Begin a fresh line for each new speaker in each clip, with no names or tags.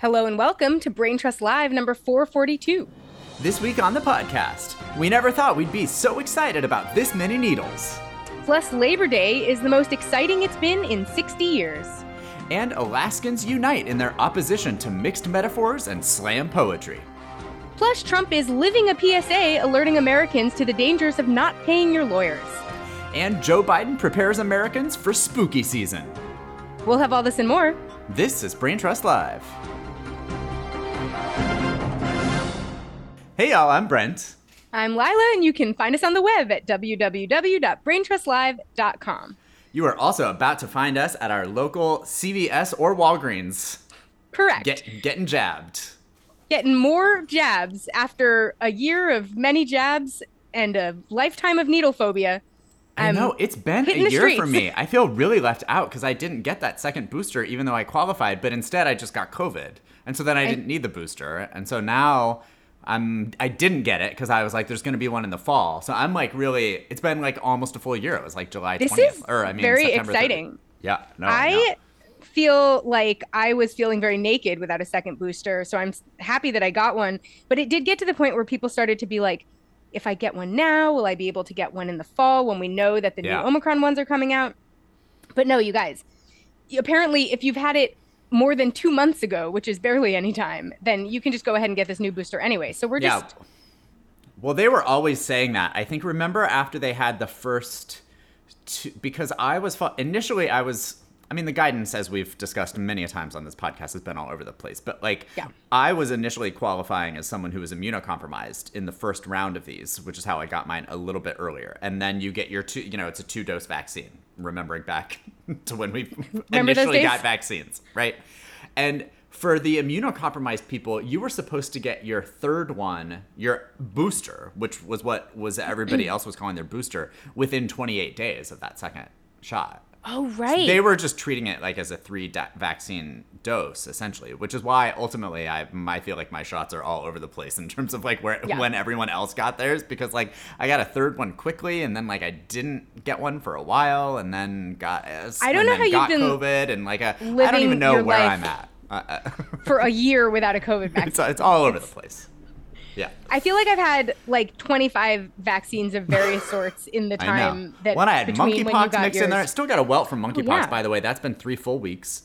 Hello and welcome to Brain Trust Live number 442.
This week on the podcast, we never thought we'd be so excited about this many needles.
Plus, Labor Day is the most exciting it's been in 60 years.
And Alaskans unite in their opposition to mixed metaphors and slam poetry.
Plus, Trump is living a PSA alerting Americans to the dangers of not paying your lawyers.
And Joe Biden prepares Americans for spooky season.
We'll have all this and more.
This is Brain Trust Live. Hey y'all, I'm Brent.
I'm Lila, and you can find us on the web at www.braintrustlive.com.
You are also about to find us at our local CVS or Walgreens.
Correct.
Get, getting jabbed.
Getting more jabs after a year of many jabs and a lifetime of needle phobia.
I know it's been a year for me. I feel really left out because I didn't get that second booster, even though I qualified. But instead, I just got COVID, and so then I didn't need the booster, and so now I'm I didn't get it because I was like, "There's going to be one in the fall." So I'm like, really, it's been like almost a full year. It was like July
This
20th,
is
or I mean,
very
September 30th.
exciting.
Yeah, no,
I
no.
feel like I was feeling very naked without a second booster. So I'm happy that I got one. But it did get to the point where people started to be like, if I get one now, will I be able to get one in the fall when we know that the
Yeah.
new Omicron ones are coming out? But no, you guys, apparently, if you've had it more than two months ago, which is barely any time, then you can just go ahead and get this new booster anyway. So we're
Yeah.
just.
Well, they were always saying that. I think remember after they had the first two, because I was initially I was I mean the guidance as we've discussed many a times on this podcast has been all over the place. But like
Yeah.
I was initially qualifying as someone who was immunocompromised in the first round of these, which is how I got mine a little bit earlier. And then you get your two, you know, it's a two dose vaccine. Remembering back to when we initially got vaccines, right? And for the immunocompromised people, you were supposed to get your third one, your booster, which was what was everybody else was calling their booster, within 28 days of that second shot.
Oh, right.
They were just treating it like as a three da- vaccine dose, essentially, which is why ultimately I, I feel like my shots are all over the place in terms of like where
Yeah.
when everyone else got theirs because like I got a third one quickly and then like I didn't get one for a while and then got
I don't know how you've
got
been
COVID and like a, I don't even know where I'm at. Uh, uh,
for a year without a COVID vaccine.
it's it's all over the place. Yeah.
I feel like I've had like 25 vaccines of various sorts in the time
that I
that
One I had
when
monkeypox mixed
yours.
in there. I still got a welt from monkeypox,
yeah.
by the way. That's been three full weeks.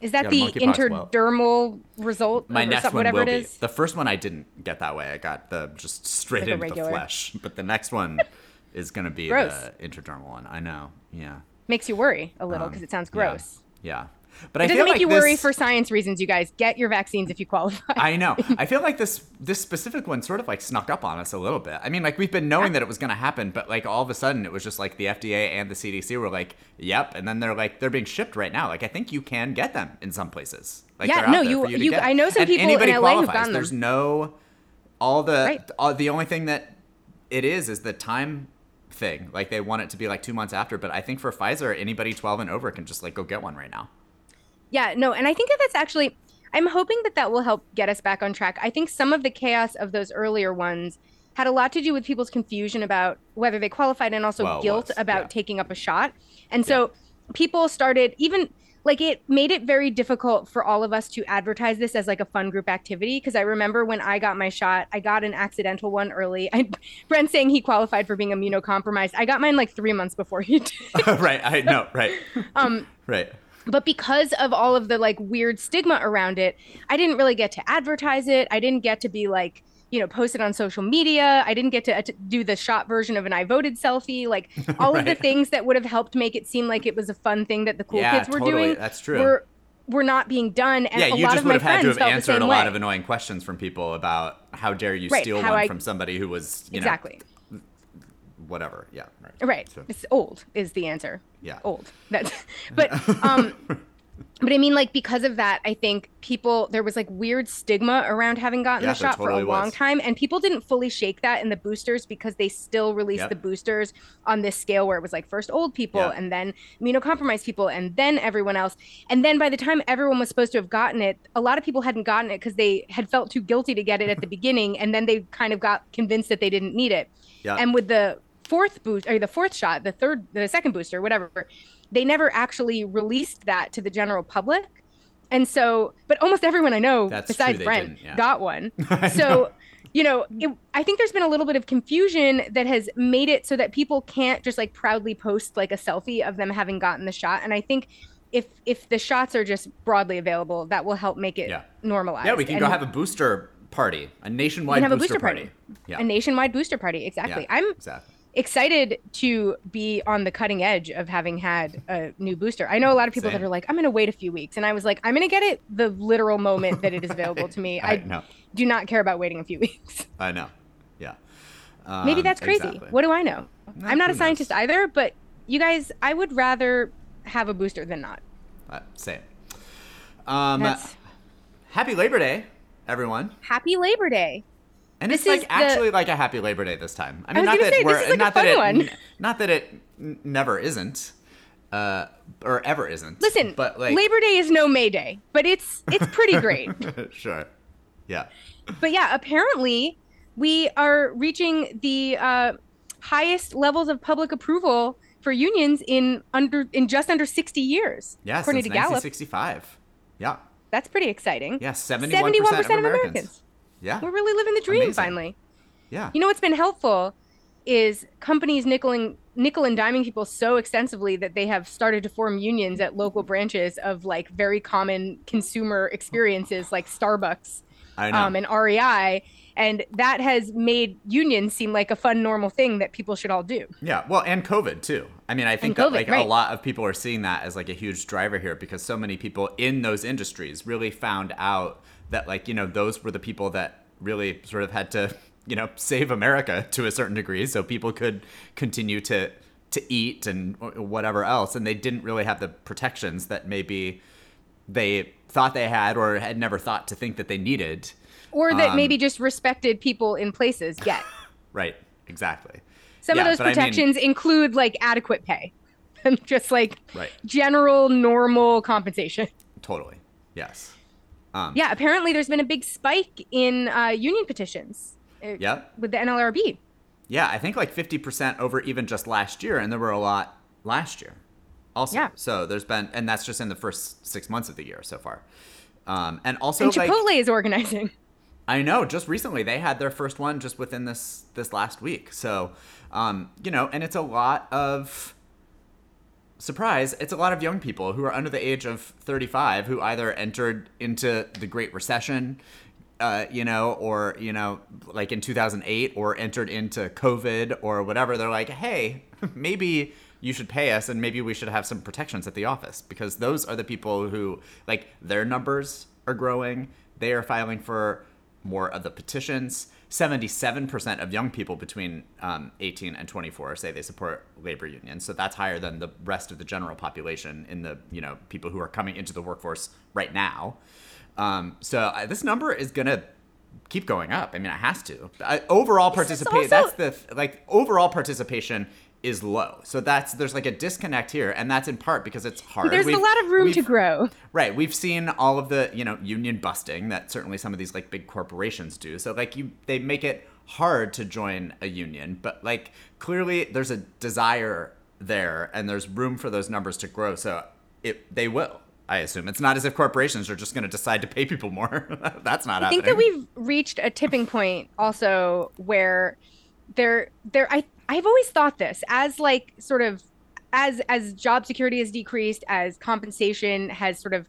Is that the interdermal result?
My next one
whatever
will
it
be. The first one I didn't get that way. I got the just straight
Like
into the flesh. But the next one is going to be
Gross.
the interdermal one. I know. Yeah.
Makes you worry a little
Um,
because it sounds
yeah.
gross.
Yeah. But
It
I
doesn't
feel
make
like
you worry for science reasons, you guys. Get your vaccines if you qualify.
I know. I feel like this this specific one sort of like snuck up on us a little bit. I mean, like we've been knowing that it was going to happen, but like all of a sudden it was just like the FDA and the CDC were like, "Yep," and then they're like they're being shipped right now. Like I think you can get them in some places. Like
Yeah, no, you-
you,
you- I know some
And
people in LA who've gotten them.
There's no all the
Right.
all, the only thing that it is is the time thing. Like they want it to be like 2 months after, but I think for Pfizer anybody 12 and over can just like go get one right now.
Yeah, no, and I think that that's actually, I'm hoping that that will help get us back on track. I think some of the chaos of those earlier ones had a lot to do with people's confusion about whether they qualified and also
Well,
guilt
was,
about
yeah.
taking up a shot. And so people started, even like it made it very difficult for all of us to advertise this as like a fun group activity. Cause I remember when I got my shot, I got an accidental one early. I, Brent saying he qualified for being immunocompromised. I got mine like three months before he did.
right, I know, right.
Um,
right.
But because of all of the like weird stigma around it i didn't really get to advertise it. I didn't get to be like you know post it on social media. I didn't get to, uh, to do the shot version of an i voted selfie. Like all of the things that would have helped make it seem like it was a fun thing that the cool
Yeah,
kids were
totally.
doing
That's true.
were were not being done. And
yeah,
a
you
lot
just
of
would
my
have had to have answered a
way
lot of annoying questions from people about how dare you
Right,
steal one
I-
from somebody who was you know
exactly.
know whatever. Yeah, right.
right
So,
it's old is the answer
Yeah.
old that's but um but i mean like because of that i think people there was like weird stigma around having gotten
Yeah,
the shot for
totally
a long
was.
time and people didn't fully shake that in the boosters because they still released
Yep.
the boosters on this scale where it was like first old people
Yeah.
and then immunocompromised people and then everyone else and then by the time everyone was supposed to have gotten it a lot of people hadn't gotten it because they had felt too guilty to get it at the beginning and then they kind of got convinced that they didn't need it
Yeah.
and with the fourth boost or the fourth shot, the third, the second booster, whatever, they never actually released that to the general public. And so, but almost everyone I know
That's
besides
true,
Brent
yeah.
got one. So, you know, it, I think there's been a little bit of confusion that has made it so that people can't just like proudly post like a selfie of them having gotten the shot. And I think if if the shots are just broadly available, that will help make it
Yeah.
normalized.
Yeah, we can
And
go have a booster party, a nationwide
have a
booster,
booster party.
Yeah.
a nationwide booster party. Exactly.
yeah,
I'm
exactly.
Excited to be on the cutting edge of having had a new booster. I know a lot of people
Same.
that are like, I'm going to wait a few weeks. And I was like, I'm going to get it the literal moment that it is available to me.
I
I,
know.
do not care about waiting a few weeks.
I know. Yeah.
Maybe
Um,
that's crazy.
exactly.
What do I know?
No,
I'm not a scientist
knows?
either, but you guys, I would rather have a booster than not.
Uh, same. Um,
That's
happy Labor Day, everyone.
happy Labor Day.
And
This
it's like
is the-
actually like a happy Labor Day this time. I mean,
was
not that
say,
we're
like
not that it
one.
not that it never isn't, uh, or ever isn't.
Listen,
but like
Labor Day is no May Day, but it's it's pretty great.
sure, yeah,
but yeah, apparently we are reaching the uh, highest levels of public approval for unions in under in just under 60 years.
yeah.
according to Gallup,
sixty-five. Yeah,
that's pretty exciting.
yeah. Seventy-one percent of Americans. Yeah,
We're really living the dream
Amazing.
finally.
yeah.
You know what's been helpful is companies nickel and nickel and diming people so extensively that they have started to form unions at local branches of like very common consumer experiences like Starbucks
I know.
um, and REI, and that has made unions seem like a fun, normal thing that people should all do.
Yeah, well, and COVID too. I mean, I think that
COVID,
like a lot of people are seeing that as like a huge driver here because so many people in those industries really found out that like you know those were the people that really sort of had to you know save America to a certain degree, so people could continue to to eat and whatever else, and they didn't really have the protections that maybe they thought they had or had never thought to think that they needed.
Or that
Um,
maybe just respected people in places yet.
Right. Exactly.
Some
Yeah,
of those
but I mean-
protections include like adequate pay and just like
Right.
general normal compensation.
Totally. Yes. Um,
Yeah, apparently there's been a big spike in uh, union petitions uh,
Yep.
with the NLRB.
Yeah, I think like 50% over even just last year, and there were a lot last year also.
Yeah.
So there's been, and that's just in the first six months of the year so far. Um, and also,
And
like,
Chipotle is organizing.
I know just recently they had their first one just within this this last week. So, um, you know, and it's a lot of surprise. It's a lot of young people who are under the age of 35 who either entered into the Great Recession, uh, you know, or you know, like in 2008, or entered into COVID or whatever. They're like, hey, maybe you should pay us and maybe we should have some protections at the office because those are the people who like their numbers are growing they are filing for more of the petitions 77% of young people between um, 18 and 24 say they support labor unions so that's higher than the rest of the general population in the you know people who are coming into the workforce right now um, so uh, this number is gonna keep going up. I mean, it has to. Uh, overall participation,
also-
That's the like overall participation is low. So that's there's like a disconnect here, and that's in part because it's hard.
There's a
We've- a
lot of room to grow.
Right. We've seen all of the, you know, union busting that certainly some of these like big corporations do. So like you they make it hard to join a union, but like clearly there's a desire there and there's room for those numbers to grow. So it they will. I assume it's not as if corporations are just going to decide to pay people more. That's not
I
happening.
think that we've reached a tipping point also where there there I I've always thought this as like sort of as as job security has decreased, as compensation has sort of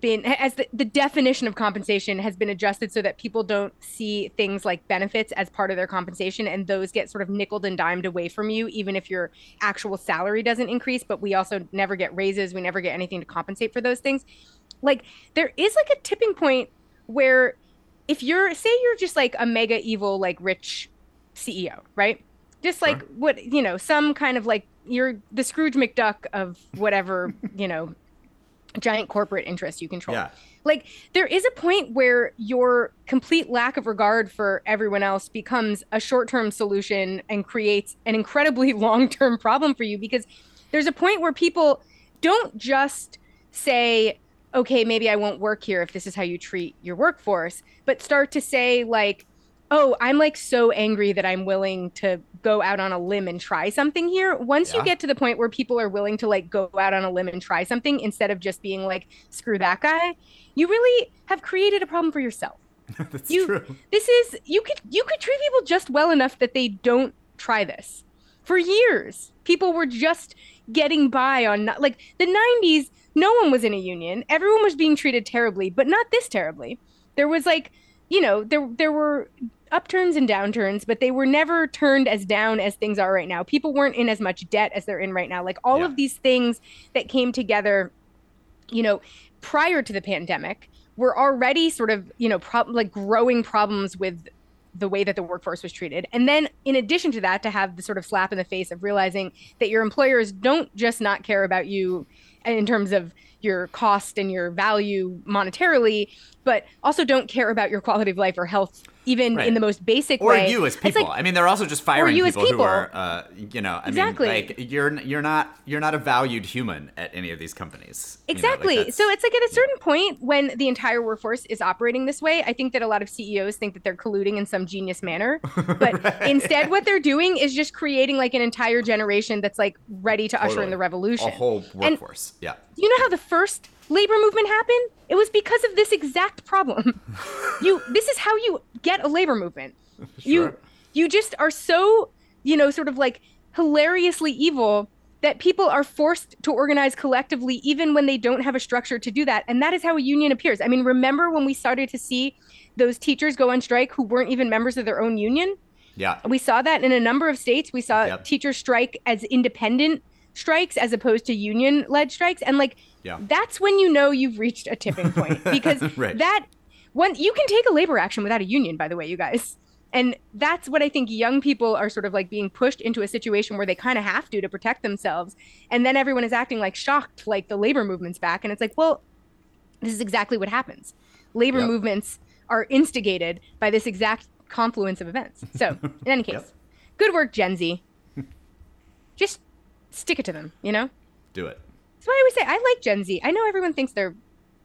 been as the, the definition of compensation has been adjusted so that people don't see things like benefits as part of their compensation and those get sort of nickled and dimed away from you even if your actual salary doesn't increase but we also never get raises we never get anything to compensate for those things. Like there is like a tipping point where if you're say you're just like a mega evil like rich ceo right just like
Sure.
what you know some kind of like you're the scrooge mcduck of whatever you know giant corporate interest you control
Yeah.
like there is a point where your complete lack of regard for everyone else becomes a short-term solution and creates an incredibly long-term problem for you because there's a point where people don't just say okay maybe i won't work here if this is how you treat your workforce but start to say like oh, I'm like so angry that I'm willing to go out on a limb and try something here. Once yeah. you get to the point where people are willing to like go out on a limb and try something instead of just being like, screw that guy, you really have created a problem for yourself.
That's
you,
true.
This is you could you could treat people just well enough that they don't try this. For years, people were just getting by on not, like the 90s, no one was in a union. Everyone was being treated terribly, but not this terribly. There was like, you know, there there were upturns and downturns, but they were never turned as down as things are right now. People weren't in as much debt as they're in right now. Like all yeah. of these things that came together, you know, prior to the pandemic were already sort of, you know, pro- like growing problems with the way that the workforce was treated. And then in addition to that, to have the sort of slap in the face of realizing that your employers don't just not care about you in terms of your cost and your value monetarily, but also don't care about your quality of life or health even right. in the most basic
or
way.
Or you as people. Like, I mean, they're also just firing people, people, who are, uh, you know, I exactly. mean, like you're you're not you're not a valued human at any of these companies.
Exactly.
You know, like
so it's like at a certain point when the entire workforce is operating this way, I think that a lot of CEOs think that they're colluding in some genius manner, but right. instead, what they're doing is just creating like an entire generation that's like ready to totally. usher in the revolution.
A whole workforce. And yeah.
You know how the first labor movement happened? It was because of this exact problem. you this is how you get a labor movement. Sure. You you just are so, you know, sort of like hilariously evil that people are forced to organize collectively even when they don't have a structure to do that. And that is how a union appears. I mean, remember when we started to see those teachers go on strike who weren't even members of their own union?
Yeah.
We saw that in a number of states. We saw yep. teachers strike as independent strikes as opposed to union led strikes. And like
yeah.
That's when you know you've reached a tipping point because
right.
that when you can take a labor action without a union, by the way, you guys. And that's what I think young people are sort of like being pushed into a situation where they kind of have to to protect themselves. And then everyone is acting like shocked, like the labor movement's back. And it's like, well, this is exactly what happens. Labor yep. movements are instigated by this exact confluence of events. So, in any case, yep. good work, Gen Z. Just stick it to them, you know?
Do it.
That's why I always say I like Gen Z. I know everyone thinks they're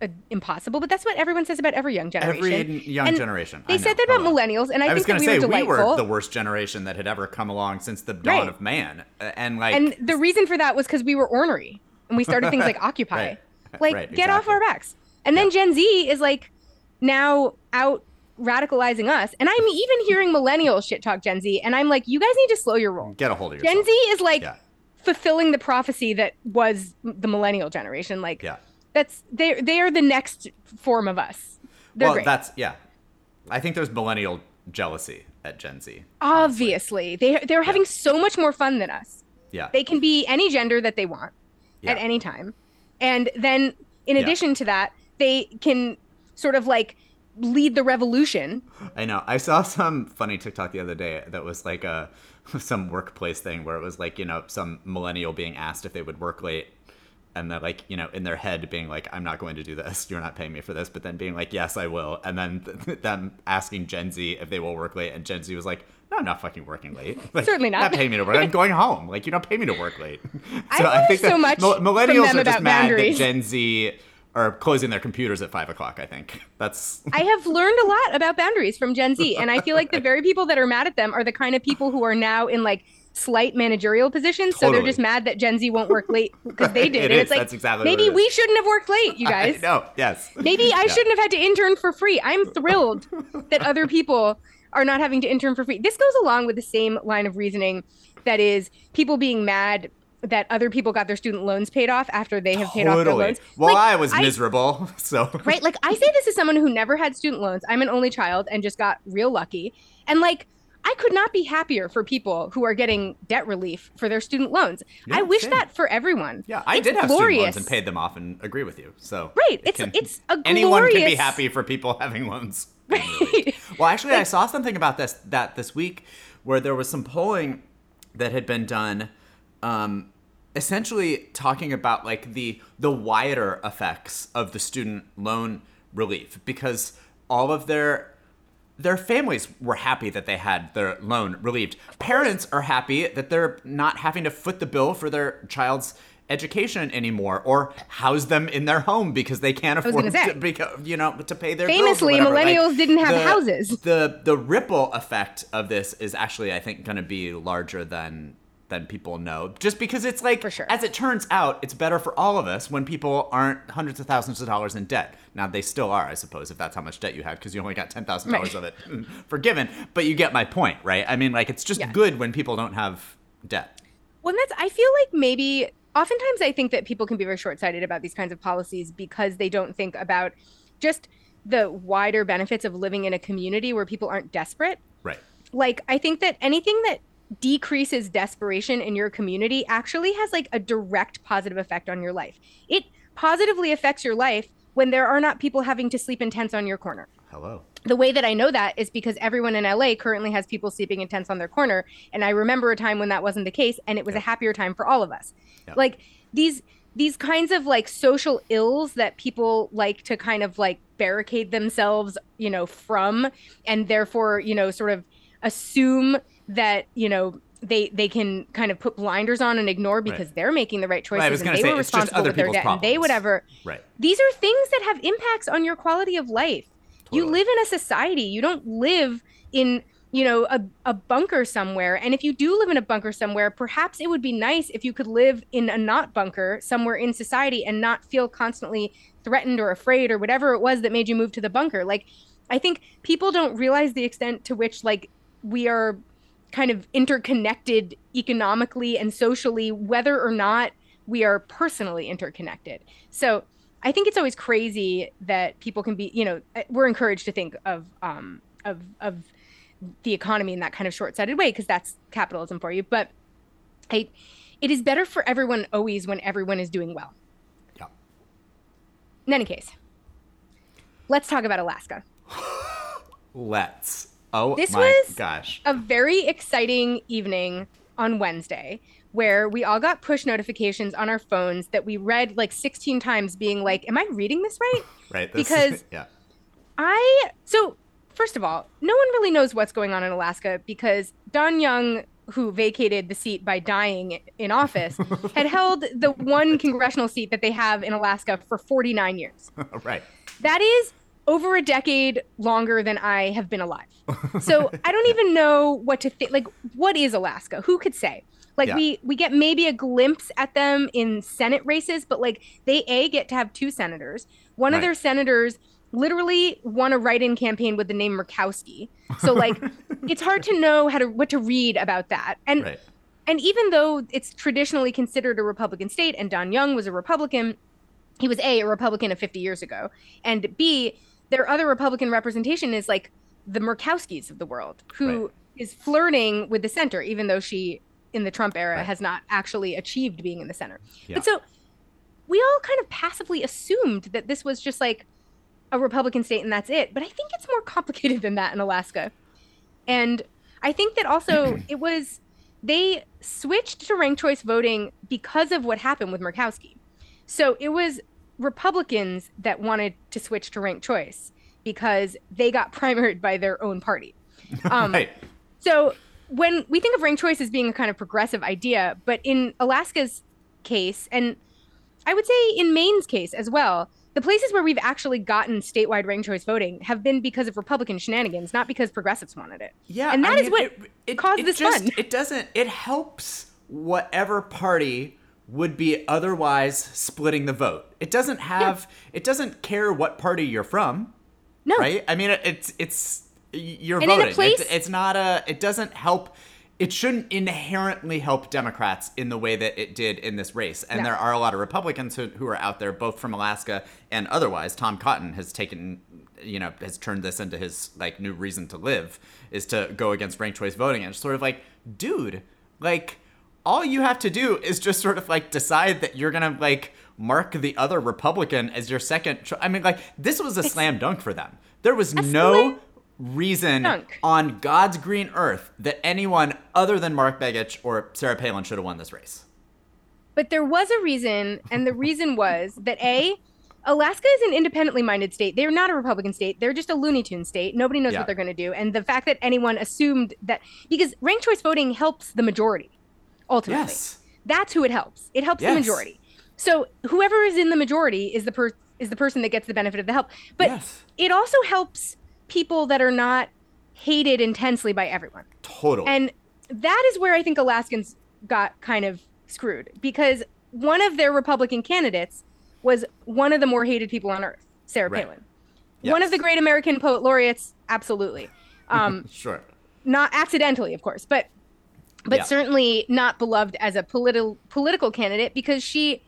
uh, impossible, but that's what everyone says about every young generation.
Every young
and
generation.
They said that about millennials, and I,
I
think
was
we
say
were
we were the worst generation that had ever come along since the dawn
right.
of man, and like,
and the reason for that was because we were ornery, and we started things like Occupy,
right.
like
right,
get
exactly.
off our backs. And then yeah. Gen Z is like now out radicalizing us. And I'm even hearing millennials shit talk Gen Z, and I'm like, you guys need to slow your roll.
Get a hold of yourself.
Gen Z is like.
Yeah
fulfilling the prophecy that was the millennial generation. Like,
yeah.
that's they they are the next form of us. They're
well,
great.
that's yeah. I think there's millennial jealousy at Gen Z.
Obviously, they they're having so much more fun than us.
Yeah,
they can be any gender that they want
yeah.
at any time, and then in addition
yeah.
to that, they can sort of like lead the revolution.
I know. I saw some funny TikTok the other day that was like a some workplace thing where it was like you know some millennial being asked if they would work late and they're like you know in their head being like i'm not going to do this. You're not paying me for this. But then being like yes i will. And then them asking gen z if they will work late and gen z was like no i'm not fucking working late. Like,
certainly not.
Not paying me to work. I'm going home. Like you don't pay me to work late.
So i, I think so much millennials
are just mad
boundaries.
that gen z are closing their computers at five o'clock. I think that's.
I have learned a lot about boundaries from Gen Z, and I feel like the very people that are mad at them are the kind of people who are now in like slight managerial positions.
Totally.
So they're just mad that Gen Z won't work late because they did.
it
and it's like
that's exactly
maybe we shouldn't have worked late, you guys.
No, yes.
Maybe I yeah. shouldn't have had to intern for free. I'm thrilled that other people are not having to intern for free. This goes along with the same line of reasoning that is people being mad that other people got their student loans paid off after they have paid off their loans.
Well,
like,
I was miserable, so
right. Like I say this as someone who never had student loans. I'm an only child and just got real lucky. And like I could not be happier for people who are getting debt relief for their student loans.
Yeah,
I wish
same.
that for everyone.
Yeah, I
it's
did have
glorious.
student loans and paid them off and agree with you. So
right,
it
it's
can,
it's a glorious...
anyone can be happy for people having loans.
Right.
Well, actually, like, I saw something about this that this week where there was some polling that had been done. Um, essentially talking about like the the wider effects of the student loan relief because all of their their families were happy that they had their loan relieved. Parents are happy that they're not having to foot the bill for their child's education anymore or house them in their home because they can't afford to because, you know to pay their
famously millennials like, didn't have
the,
houses
the the ripple effect of this is actually i think going to be larger than than people know just because it's like
sure.
as it turns out it's better for all of us when people aren't hundreds of thousands of dollars in debt now they still are i suppose if that's how much debt you had because you only got $10000 right. of it mm, forgiven but you get my point right i mean like it's just yeah. good when people don't have debt
well that's i feel like maybe oftentimes i think that people can be very short-sighted about these kinds of policies because they don't think about just the wider benefits of living in a community where people aren't desperate
right
like i think that anything that decreases desperation in your community actually has like a direct positive effect on your life. It positively affects your life when there are not people having to sleep in tents on your corner.
Hello.
The way that I know that is because everyone in LA currently has people sleeping in tents on their corner. And I remember a time when that wasn't the case and it was a happier time for all of us. Like these these kinds of like social ills that people like to kind of like barricade themselves, you know, from and therefore, you know, sort of assume that you know they they can kind of put blinders on and ignore because right. they're making the right choices and they say, were responsible with their debt problems. and they whatever.
Right.
These are things that have impacts on your quality of life. Totally. You live in a society. You don't live in you know a, a bunker somewhere and if you do live in a bunker somewhere perhaps it would be nice if you could live in a not bunker somewhere in society and not feel constantly threatened or afraid or whatever it was that made you move to the bunker like i think people don't realize the extent to which like we are kind of interconnected economically and socially, whether or not we are personally interconnected. So I think it's always crazy that people can be, you know, uh, we're encouraged to think of um, of of the economy in that kind of short-sighted way because that's capitalism for you. But I, it is better for everyone always when everyone is doing well.
Yeah.
In any case, let's talk about Alaska.
let's. Oh
this was
gosh.
A very exciting evening on Wednesday where we all got push notifications on our phones that we read like 16 times being like, Am I reading this right?
right.
This, because
yeah.
I so first of all, no one really knows what's going on in Alaska because Don Young who vacated the seat by dying in office, had held the one congressional seat that they have in Alaska for 49 years.
right.
That is over a decade longer than I have been alive. So I don't even know what to think. Like, what is Alaska? Who could say? Like yeah. we we get maybe a glimpse at them in Senate races, but like they a get to have two senators. One right. of their senators literally won a write-in campaign with the name Murkowski. So like it's hard to know how to what to read about that. And
right.
and even though it's traditionally considered a Republican state and Don Young was a Republican, he was a a Republican of 50 years ago, and b their other Republican representation is like the Murkowskis of the world, who right. is flirting with the center, even though she in the Trump era right. has not actually achieved being in the center. Yeah. But so we all kind of passively assumed that this was just like a Republican state and that's it. But I think it's more complicated than that in Alaska. And I think that also it was they switched to ranked choice voting because of what happened with Murkowski. So it was Republicans that wanted to switch to ranked choice because they got primaried by their own party.
Um, right.
So when we think of ranked choice as being a kind of progressive idea, but in Alaska's case, and I would say in Maine's case as well, the places where we've actually gotten statewide ranked choice voting have been because of Republican shenanigans, not because progressives wanted it.
Yeah,
and that
I
is what
it, it,
caused
it
this
just,
fun.
It doesn't. It helps whatever party would be otherwise splitting the vote. It doesn't have. Yeah. It doesn't care what party you're from.
No.
Right? I mean, it's it's you're
and
voting.
Place-
it's, it's not a. It doesn't help. It shouldn't inherently help Democrats in the way that it did in this race. And no. there are a lot of Republicans who, who are out there, both from Alaska and otherwise. Tom Cotton has taken, you know, has turned this into his like new reason to live is to go against ranked choice voting. And it's sort of like, dude, like all you have to do is just sort of like decide that you're gonna like mark the other Republican as your second. Cho- I mean, like this was a slam dunk for them. There was no reason dunk. on God's green earth that anyone other than Mark Begich or Sarah Palin should have won this race.
But there was a reason, and the reason was that a Alaska is an independently minded state. They're not a Republican state. They're just a Looney Tune state. Nobody knows yeah. what they're going to do. And the fact that anyone assumed that because ranked choice voting helps the majority ultimately.
Yes.
That's who it helps. It helps yes. the majority. So whoever is in the majority is the per- is the person that gets the benefit of the help. But
Yes.
it also helps people that are not hated intensely by everyone.
Totally.
And that is where I think Alaskans got kind of screwed because one of their Republican candidates was one of the more hated people on earth, Sarah
Right.
Palin. One of the great American poet laureates, absolutely. Um,
sure.
not accidentally, of course, but but
Yeah.
certainly not beloved as a political political candidate because she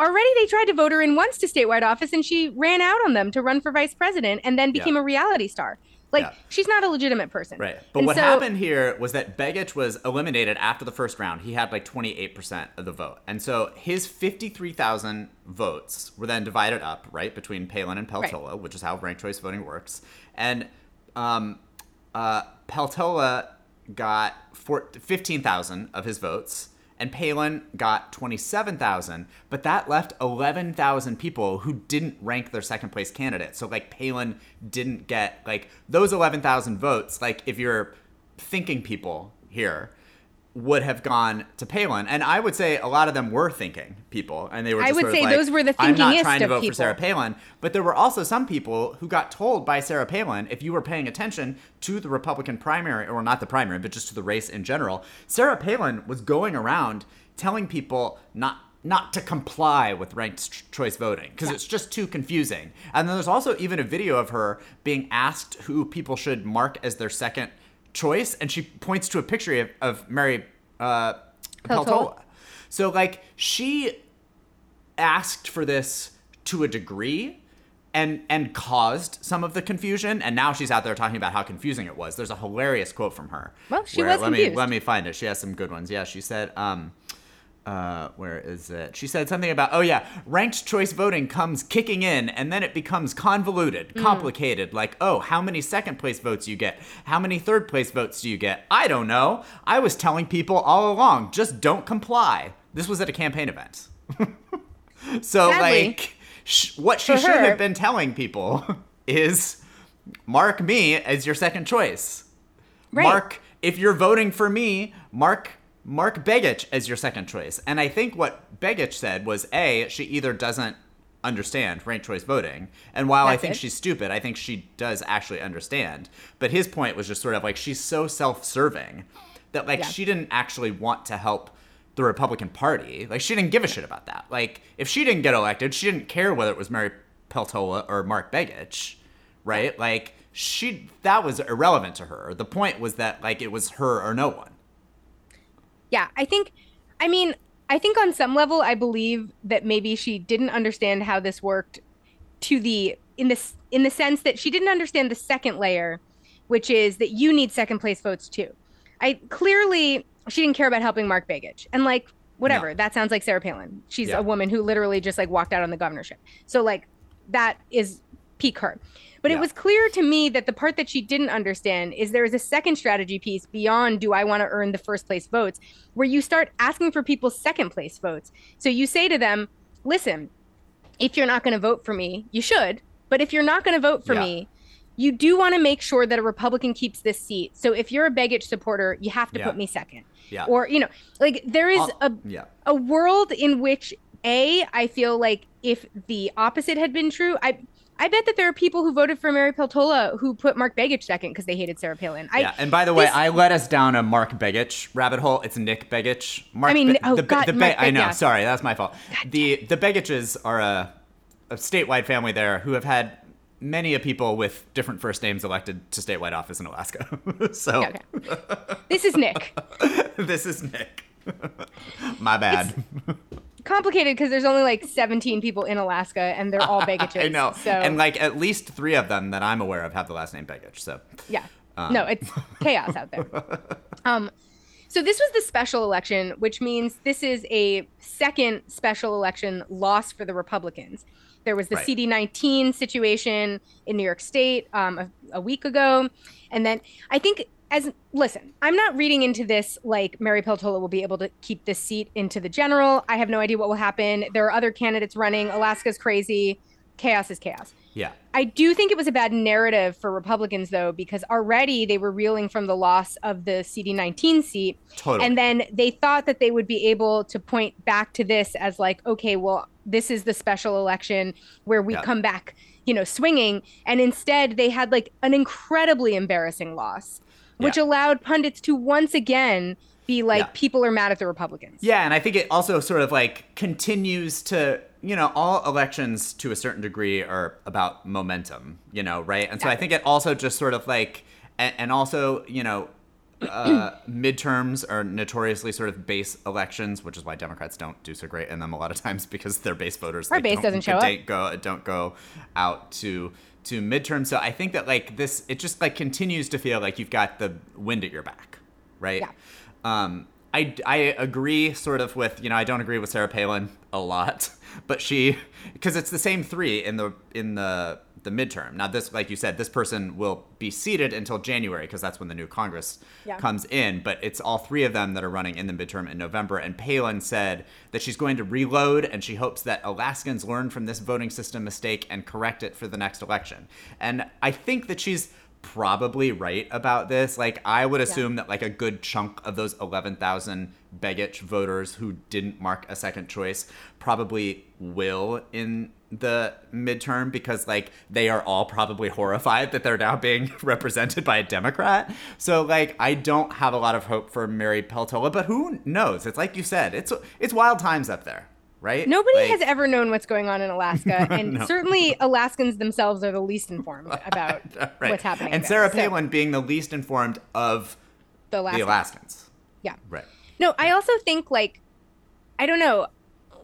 already they tried to vote her in once to statewide office and she ran out on them to run for vice president and then became
Yeah.
a reality star. Like
Yeah.
she's not a legitimate person.
Right. But
And
what
so-
happened here was that Begich was eliminated after the first round. He had like 28% of the vote. And so his 53,000 votes were then divided up, right, between Palin and Peltola, which is how ranked choice voting works. And um, uh, Peltola got four, 15,000 of his votes. And Palin got 27,000, but that left 11,000 people who didn't rank their second place candidate. So, like, Palin didn't get, like, those 11,000 votes, like, if you're thinking people here, would have gone to Palin. And I would say a lot of them were thinking people. And they were
I would say
like,
those were the thinkingest
I'm not trying to vote for. Sarah Palin. But there were also some people who got told by Sarah Palin, if you were paying attention to the Republican primary, or not the primary, but just to the race in general, Sarah Palin was going around telling people not not to comply with ranked ch- choice voting because it's just too confusing. And then there's also even a video of her being asked who people should mark as their second choice, and she points to a picture of, of Mary uh,
Peltola.
Peltola. So like she asked for this to a degree and and caused some of the confusion and now she's out there talking about how confusing it was there's a hilarious quote from her
Well, she
where-
was
let me let me find it she has some good ones yeah she said um uh, where is it? She said something about, oh yeah, ranked choice voting comes kicking in and then it becomes convoluted,
Mm.
complicated. Like, oh, how many second place votes you get? How many third place votes do you get? I don't know. I was telling people all along, just don't comply. This was at a campaign event. so,
Sadly,
like, sh- what she should
her-
have been telling people is mark me as your second choice.
Right.
Mark, if you're voting for me, mark Mark Begich as your second choice. And I think what Begich said was A, she either doesn't understand ranked choice voting, and while I think
it.
she's stupid, I think she does actually understand. But his point was just sort of like she's so self-serving that like
Yeah.
she didn't actually want to help the Republican Party. Like she didn't give a shit about that. Like if she didn't get elected, she didn't care whether it was Mary Peltola or Mark Begich, right? Like she that was irrelevant to her. The point was that like it was her or no one.
Yeah, I think, I mean, I think on some level, I believe that maybe she didn't understand how this worked to the in this in the sense that she didn't understand the second layer, which is that you need second place votes too. I clearly she didn't care about helping Mark Begich, and like whatever,
No.
that sounds like Sarah Palin. She's
Yeah.
a woman who literally just like walked out on the governorship. So like that is peak her. But it was clear to me that the part that she didn't understand is there is a second strategy piece beyond do I want to earn the first place votes, where you start asking for people's second place votes. So you say to them, listen, if you're not going to vote for me, you should. But if you're not going to vote for
Yeah.
me, you do want to make sure that a Republican keeps this seat. So if you're a Begich supporter, you have to
Yeah.
put me second.
Yeah.
Or, you know, like there is
I'll-
a
yeah.
a world in which a I feel like if the opposite had been true, I I bet that there are people who voted for Mary Peltola who put Mark Begich second because they hated Sarah Palin. I,
yeah, and by the way,
this-
I led us down a Mark Begich rabbit hole. It's Nick Begich. Mark
I mean,
Be-
oh
the,
God,
the Be-
Mark
I
Be-
know.
yeah.
Sorry, that's my fault. The the Begiches are a, a statewide family there who have had many a people with different first names elected to statewide office in Alaska. so
Okay. this is Nick.
this is Nick. my bad.
Complicated because there's only like 17 people in Alaska and they're all Begiches.
I know.
So
And like at least three of them that I'm aware of have the last name Begich. So
yeah,
Um.
no, it's chaos out there. Um, so this was the special election, which means this is a second special election loss for the Republicans. There was the
Right.
CD19 situation in New York State um, a, a week ago, and then I think as listen, I'm not reading into this like Mary Peltola will be able to keep this seat into the general. I have no idea what will happen. There are other candidates running. Alaska's crazy. chaos is chaos.
Yeah.
I do think it was a bad narrative for Republicans, though, because already they were reeling from the loss of the CD19 seat.
Totally.
And then they thought that they would be able to point back to this as, like, okay, well, this is the special election where we
Yeah.
come back, you know, swinging. And instead, they had like an incredibly embarrassing loss, which
Yeah.
allowed pundits to once again be like,
Yeah.
people are mad at the Republicans.
Yeah, and I think it also sort of like continues to, you know, all elections to a certain degree are about momentum, you know, right? And so I think it also just sort of like, and, and also, you know, uh, midterms are notoriously sort of base elections, which is why Democrats don't do so great in them a lot of times because their base voters
Our
like,
base doesn't show up.
don't go don't go out to to midterm. So I think that like this, it just like continues to feel like you've got the wind at your back, right?
Yeah.
Um, I, I agree sort of with you know I don't agree with Sarah Palin a lot, but she because it's the same three in the in the the midterm. Now this like you said this person will be seated until January because that's when the new Congress
Yeah.
comes in, but it's all three of them that are running in the midterm in November and Palin said that she's going to reload and she hopes that Alaskans learn from this voting system mistake and correct it for the next election. And I think that she's probably right about this. Like I would assume that like a good chunk of those 11,000 Begich voters who didn't mark a second choice probably will in the midterm because like they are all probably horrified that they're now being represented by a Democrat. So like I don't have a lot of hope for Mary Peltola, but who knows? It's like you said, it's it's wild times up there, right?
Nobody
Like-
has ever known what's going on in Alaska, and
No.
certainly Alaskans themselves are the least informed about
Right.
what's happening.
And
there.
Sarah
So,
Palin being the least informed of
the
the
Alaskans.
Alaskans.
Yeah.
Right.
No, I also think like I don't know.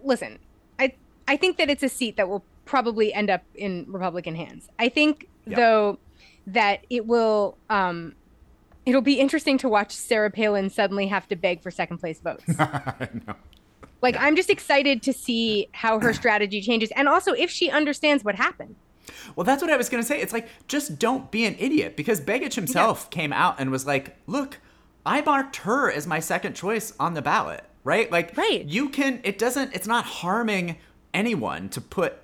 Listen, I I think that it's a seat that will probably end up in Republican hands. I think
Yeah.
though that it will um it'll be interesting to watch Sarah Palin suddenly have to beg for second place votes.
I
like I'm just excited to see how her strategy changes and also if she understands what happened.
Well, that's what I was going to say. It's like, just don't be an idiot because Begich himself came out and was like, look, I marked her as my second choice on the ballot, right? Like,
Right.
you can, it doesn't, it's not harming anyone to put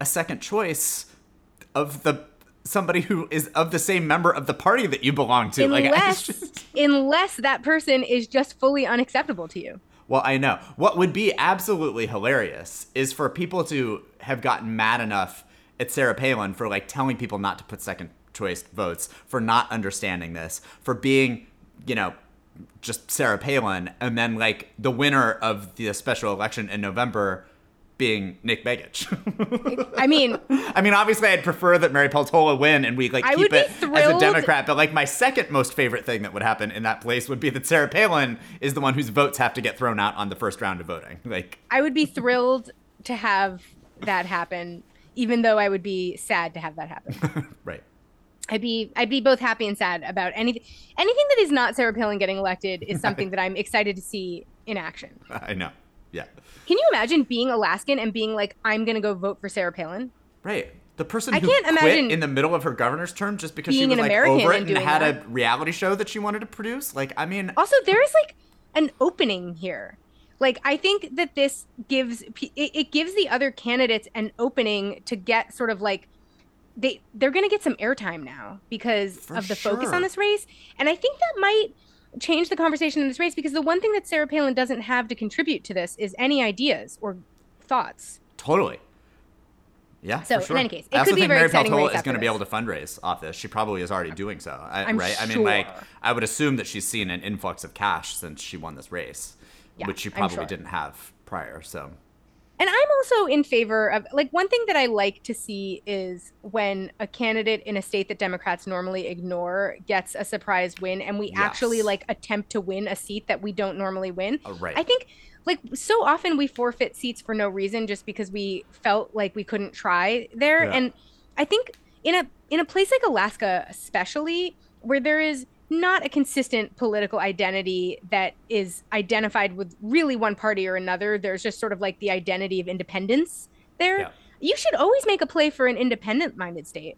a second choice of the, somebody who is of the same member of the party that you belong to. like,
Unless
just-
unless that person is just fully unacceptable to you.
Well, I know. What would be absolutely hilarious is for people to have gotten mad enough at Sarah Palin for like telling people not to put second choice votes, for not understanding this, for being, you know, just Sarah Palin, and then like the winner of the special election in November being Nick Begich.
I mean,
I mean, obviously, I'd prefer that Mary Peltola win and we like
I
keep it as a Democrat. But like, my second most favorite thing that would happen in that place would be that Sarah Palin is the one whose votes have to get thrown out on the first round of voting. Like,
I would be thrilled to have that happen, even though I would be sad to have that happen.
right?
I'd be I'd be both happy and sad about anything anything that is not Sarah Palin getting elected is something that I'm excited to see in action.
I know. Yeah.
Can you imagine being Alaskan and being like, I'm gonna go vote for Sarah Palin?
Right. The person
I
who
can't
quit
imagine
in the middle of her governor's term just because she was
an
like
American
over it
and
and had
that.
a reality show that she wanted to produce. Like, I mean,
Also, there is like an opening here. Like I think that this gives it, it gives the other candidates an opening to get sort of like they they're going to get some airtime now because
For
of the focus on this race, and I think that might change the conversation in this race because the one thing that Sarah Palin doesn't have to contribute to this is any ideas or thoughts.
totally. Yeah.
So,
for sure.
in any case, it
I also
could be a
think
very
Mary Peltola is going to be able to fundraise off this. She probably is already doing so. I,
I'm
right? I mean, like. I would assume that she's seen an influx of cash since she won this race,
Yeah,
which she probably
sure.
didn't have prior. So,
And I'm also in favor of like one thing that I like to see is when a candidate in a state that Democrats normally ignore gets a surprise win and we actually like attempt to win a seat that we don't normally win.
uh, right.
I think like so often we forfeit seats for no reason just because we felt like we couldn't try there
Yeah.
and I think in a in a place like Alaska especially where there is not a consistent political identity that is identified with really one party or another there's just sort of like the identity of independence there
Yeah.
you should always make a play for an independent minded state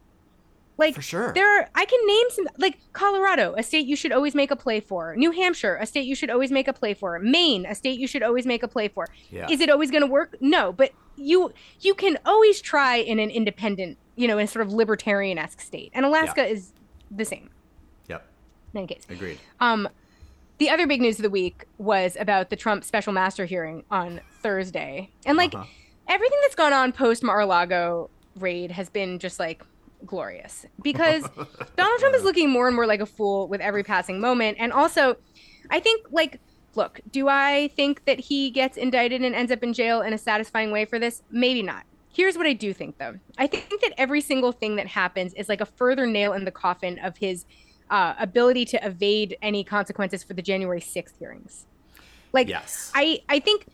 Like
For sure.
there are I can name some like Colorado, a state you should always make a play for. New Hampshire, a state you should always make a play for. Maine, a state you should always make a play for.
Yeah.
Is it always going to work? No, but you you can always try in an independent, you know, in a sort of libertarian-esque state. And Alaska is the same. In any case.
Agreed.
Um, the other big news of the week was about the Trump special master hearing on Thursday. And like
Uh-huh.
everything that's gone on post Mar-a-Lago raid has been just like glorious because Donald Trump is looking more and more like a fool with every passing moment. And also, I think like look, do I think that he gets indicted and ends up in jail in a satisfying way for this? Maybe not. Here's what I do think though. I think that every single thing that happens is like a further nail in the coffin of his uh, ability to evade any consequences for the January 6th hearings. Like
Yes.
I I think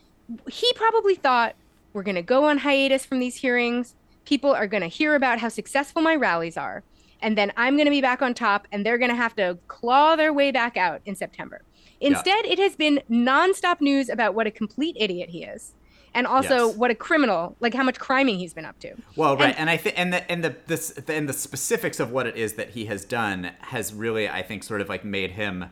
he probably thought we're going to go on hiatus from these hearings. People are going to hear about how successful my rallies are, and then I'm going to be back on top, and they're going to have to claw their way back out in September. Instead, it has been nonstop news about what a complete idiot he is, and also
Yes.
what a criminal, like how much criming he's been up to.
Well, right, and, I think and the and the this and the specifics of what it is that he has done has really, I think, sort of like made him.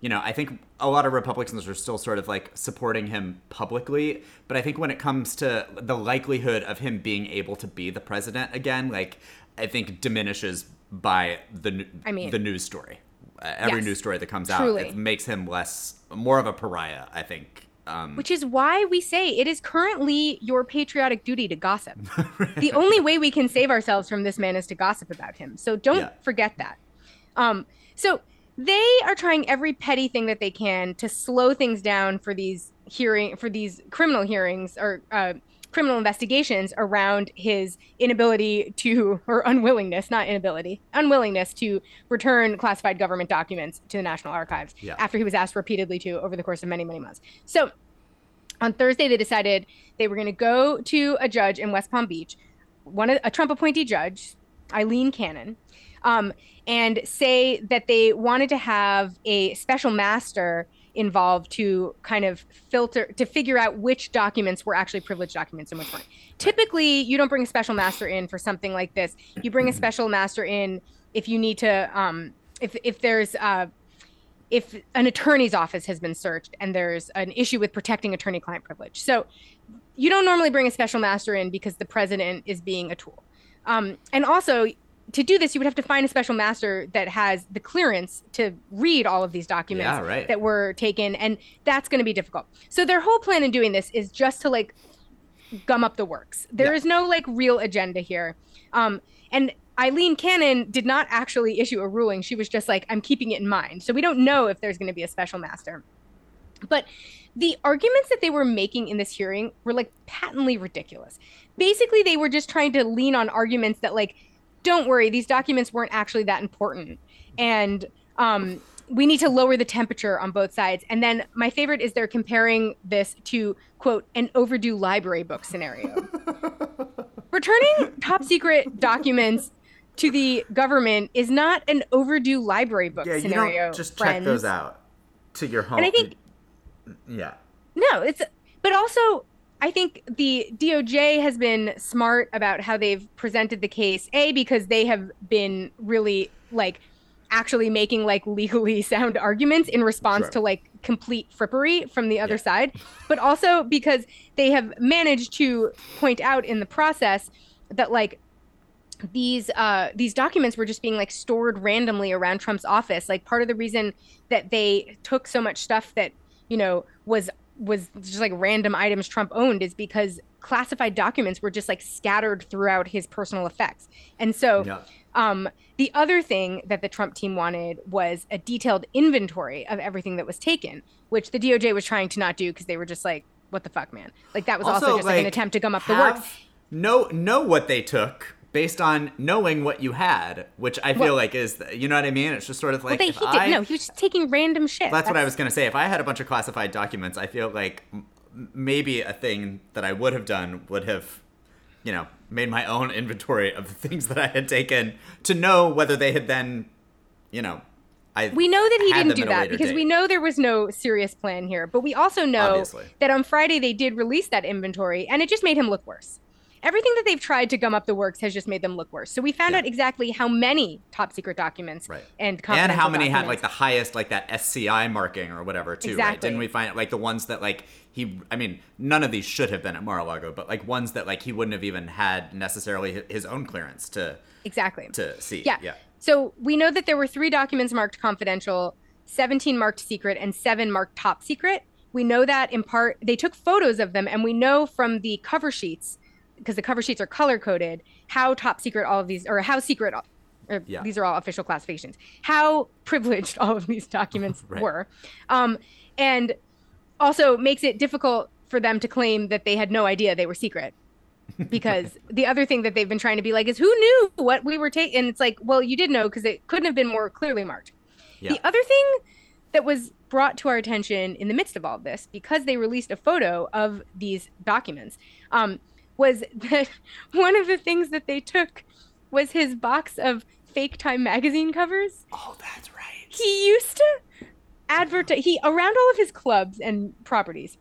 You know, I think a lot of Republicans are still sort of like supporting him publicly, but I think when it comes to the likelihood of him being able to be the president again, like I think diminishes by the
I mean-
the news story. Uh, every
Yes,
news story that comes out,
truly.
it makes him less more of a pariah. I think. Um,
Which is why we say it is currently your patriotic duty to gossip. The only way we can save ourselves from this man is to gossip about him. So don't
Yeah.
forget that. Um, so they are trying every petty thing that they can to slow things down for these hearing for these criminal hearings or uh, criminal investigations around his inability to or unwillingness, not inability, unwillingness to return classified government documents to the National Archives
Yeah.
after he was asked repeatedly to over the course of many, many months. So on Thursday, they decided they were going to go to a judge in West Palm Beach, one of- a Trump appointee judge, Aileen Cannon, um, and say that they wanted to have a special master involved to kind of filter to figure out which documents were actually privileged documents and which weren't. Typically, you don't bring a special master in for something like this. You bring a special master in if you need to um, if if there's uh, if an attorney's office has been searched and there's an issue with protecting attorney client privilege. So you don't normally bring a special master in because the president is being a tool. Um, and also, to do this, you would have to find a special master that has the clearance to read all of these documents
Yeah, right.
that were taken. And that's going to be difficult. So their whole plan in doing this is just to like gum up the works. There
Yeah.
is no like real agenda here. Um, and Aileen Cannon did not actually issue a ruling. She was just like, I'm keeping it in mind. So we don't know if there's going to be a special master. But the arguments that they were making in this hearing were like patently ridiculous. Basically, they were just trying to lean on arguments that, like, don't worry, these documents weren't actually that important. And um, we need to lower the temperature on both sides. And then my favorite is they're comparing this to, quote, an overdue library book scenario. Returning top secret documents to the government is not an overdue library book
yeah,
scenario.
you don't just check
friends.
those out to your home.
And I think
yeah.
no, it's but also I think the DOJ has been smart about how they've presented the case. A because they have been really like actually making like legally sound arguments in response
Sure.
to like complete frippery from the other
Yeah.
side, but also because they have managed to point out in the process that like these uh these documents were just being like stored randomly around Trump's office. Like part of the reason that they took so much stuff that, you know, was was just like random items Trump owned is because classified documents were just like scattered throughout his personal effects. And so
Yeah.
um, the other thing that the Trump team wanted was a detailed inventory of everything that was taken, which the DOJ was trying to not do because they were just like, "What the fuck, man!" Like that was also, just like, an attempt to gum up the works.
Know know what they took based on knowing what you had, which I feel
Well-
like is the, you know what I mean. It's just sort of
Well,
like
they,
if
he
I,
did no, he was just taking random shit.
That's what I was gonna say. If I had a bunch of classified documents, I feel like m- maybe a thing that I would have done would have, you know, made my own inventory of the things that I had taken to know whether they had then, you know, I.
We know that he didn't do that because
date.
we know there was no serious plan here. But we also know
Obviously.
that on Friday they did release that inventory and it just made him look worse. Everything that they've tried to gum up the works has just made them look worse. So we found
Yeah.
out exactly how many top secret documents
Right.
and
and how many had like the highest like that SCI marking or whatever too, right? Didn't we find like the ones that like he I mean, none of these should have been at Mar-a-Lago, but like ones that like he wouldn't have even had necessarily his own clearance to
exactly.
to see.
Yeah.
Yeah.
So we know that there were three documents marked confidential, 17 marked secret, and seven marked top secret. We know that in part, they took photos of them, and we know from the cover sheets, because the cover sheets are color coded, how top secret all of these, or how secret, or
Yeah.
these are all official classifications, how privileged all of these documents
Right.
were. Um, and also makes it difficult for them to claim that they had no idea they were secret because the other thing that they've been trying to be like is who knew what we were taking and it's like well you did know because it couldn't have been more clearly marked
Yeah.
the other thing that was brought to our attention in the midst of all of this because they released a photo of these documents um, was that one of the things that they took was his box of fake time magazine covers
Oh, that's right.
he used to advertise he around all of his clubs and properties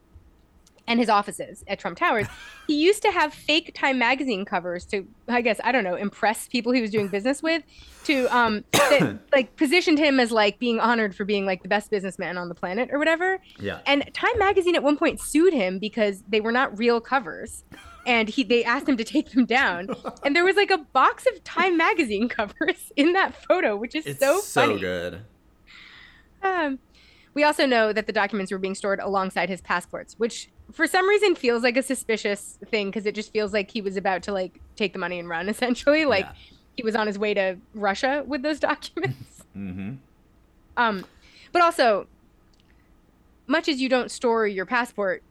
and his offices at Trump Towers, he used to have fake Time magazine covers to, I guess, I don't know, impress people he was doing business with, to um, that, like positioned him as like being honored for being like the best businessman on the planet or whatever.
Yeah.
And Time magazine at one point sued him because they were not real covers. And he they asked him to take them down. And there was like a box of Time magazine covers in that photo, which is
It's
so
so, good.
Um, we also know that the documents were being stored alongside his passports, which for some reason feels like a suspicious thing because it just feels like he was about to like take the money and run essentially like
Yeah.
he was on his way to russia with those documents
Mm-hmm.
um but also much as you don't store your passport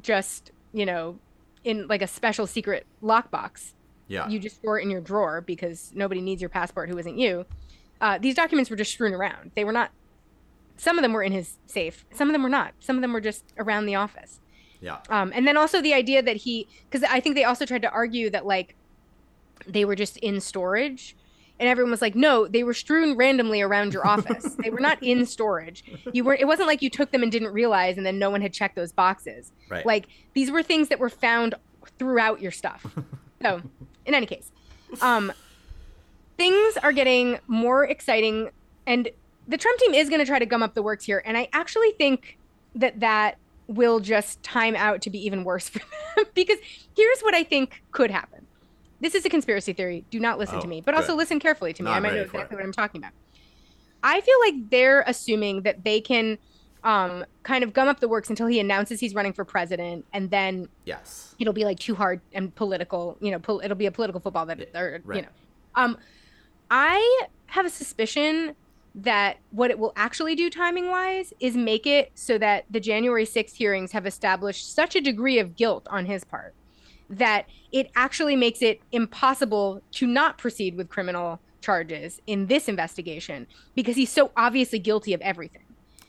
just you know in like a special secret lockbox
Yeah.
you just store it in your drawer because nobody needs your passport who isn't you. Uh, these documents were just strewn around. They were not. Some of them were in his safe. Some of them were not. Some of them were just around the office.
yeah.
Um, and then also the idea that he, because I think they also tried to argue that like they were just in storage, and everyone was like, no, they were strewn randomly around your office. they were not in storage. You were. It wasn't like you took them and didn't realize, and then no one had checked those boxes.
Right.
Like these were things that were found throughout your stuff. so, in any case, um, things are getting more exciting, and the Trump team is going to try to gum up the works here. And I actually think that that will just time out to be even worse for them because here's what I think could happen. This is a conspiracy theory. Do not listen
Oh,
to me, but also listen carefully to me.
No,
I might know exactly what I'm talking about. I feel like they're assuming that they can um, kind of gum up the works until he announces he's running for president, and then
Yes.
it'll be like too hard and political. You know, pol- it'll be a political football that, or you
right.
know. Um, I have a suspicion that what it will actually do timing wise is make it so that the January 6th hearings have established such a degree of guilt on his part that it actually makes it impossible to not proceed with criminal charges in this investigation because he's so obviously guilty of everything.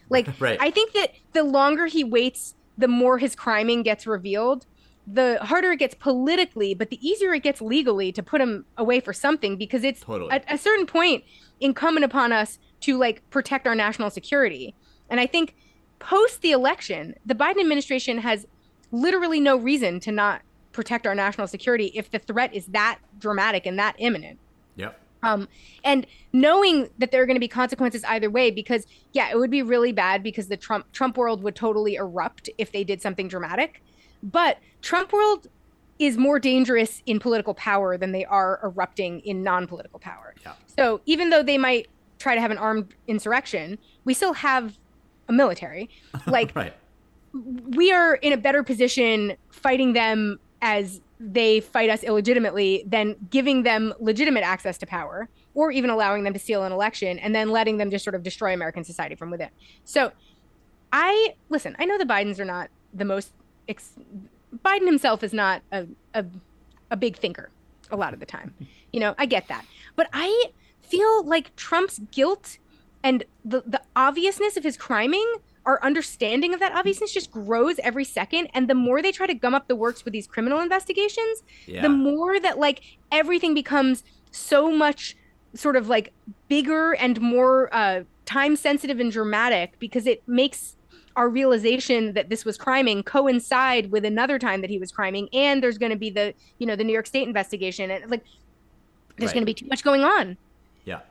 Like,
Right.
I think that the longer he waits, the more his criming gets revealed, the harder it gets politically, but the easier it gets legally to put him away for something because it's
Totally.
at a certain point incumbent upon us to like protect our national security. And I think post the election, the Biden administration has literally no reason to not protect our national security if the threat is that dramatic and that imminent.
Yep.
Um, and knowing that there are going to be consequences either way, because yeah, it would be really bad because the Trump Trump world would totally erupt if they did something dramatic. But Trump world is more dangerous in political power than they are erupting in non-political power.
Yeah.
So even though they might try to have an armed insurrection, we still have a military. Like
Right.
we are in a better position fighting them as they fight us illegitimately than giving them legitimate access to power or even allowing them to steal an election and then letting them just sort of destroy American society from within. So I listen, I know the Bidens are not the most ex- Biden himself is not a, a a big thinker a lot of the time. You know, I get that. But I feel like Trump's guilt and the the obviousness of his criming our understanding of that obviousness just grows every second and the more they try to gum up the works with these criminal investigations
Yeah.
the more that like everything becomes so much sort of like bigger and more uh time sensitive and dramatic because it makes our realization that this was criming coincide with another time that he was criming and there's going to be the you know the new york state investigation and like there's
Right.
going to be too much going on
Yeah.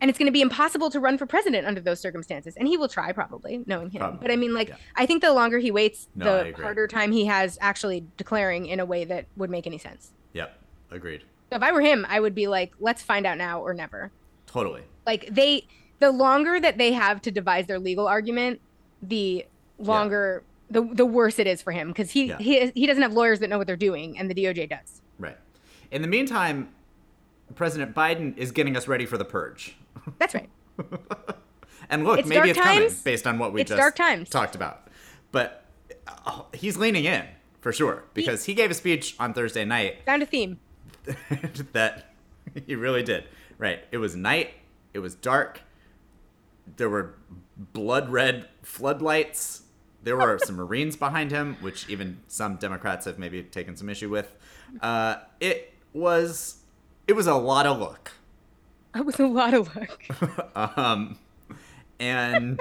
And it's going to be impossible to run for president under those circumstances and he will try probably knowing him
Probably,
but i mean like
yeah.
i think the longer he waits
No,
the harder time he has actually declaring in a way that would make any sense
Yep. Agreed.
so if i were him i would be like let's find out now or never
Totally.
like they the longer that they have to devise their legal argument the longer the the worse it is for him because he,
Yeah.
he he doesn't have lawyers that know what they're doing and the doj does
Right. In the meantime, President Biden is getting us ready for the purge.
That's right
And look,
It's
maybe it's coming
times.
based on what we
It's
just
dark times.
talked about. But uh, he's leaning in for sure because he, gave a speech on Thursday night
found a theme
that he really did. Right. It was night. It was dark. There were blood red floodlights. There were some Marines behind him, which even some Democrats have maybe taken some issue with. Uh, it was it was a lot of look.
it was a lot of work
um, and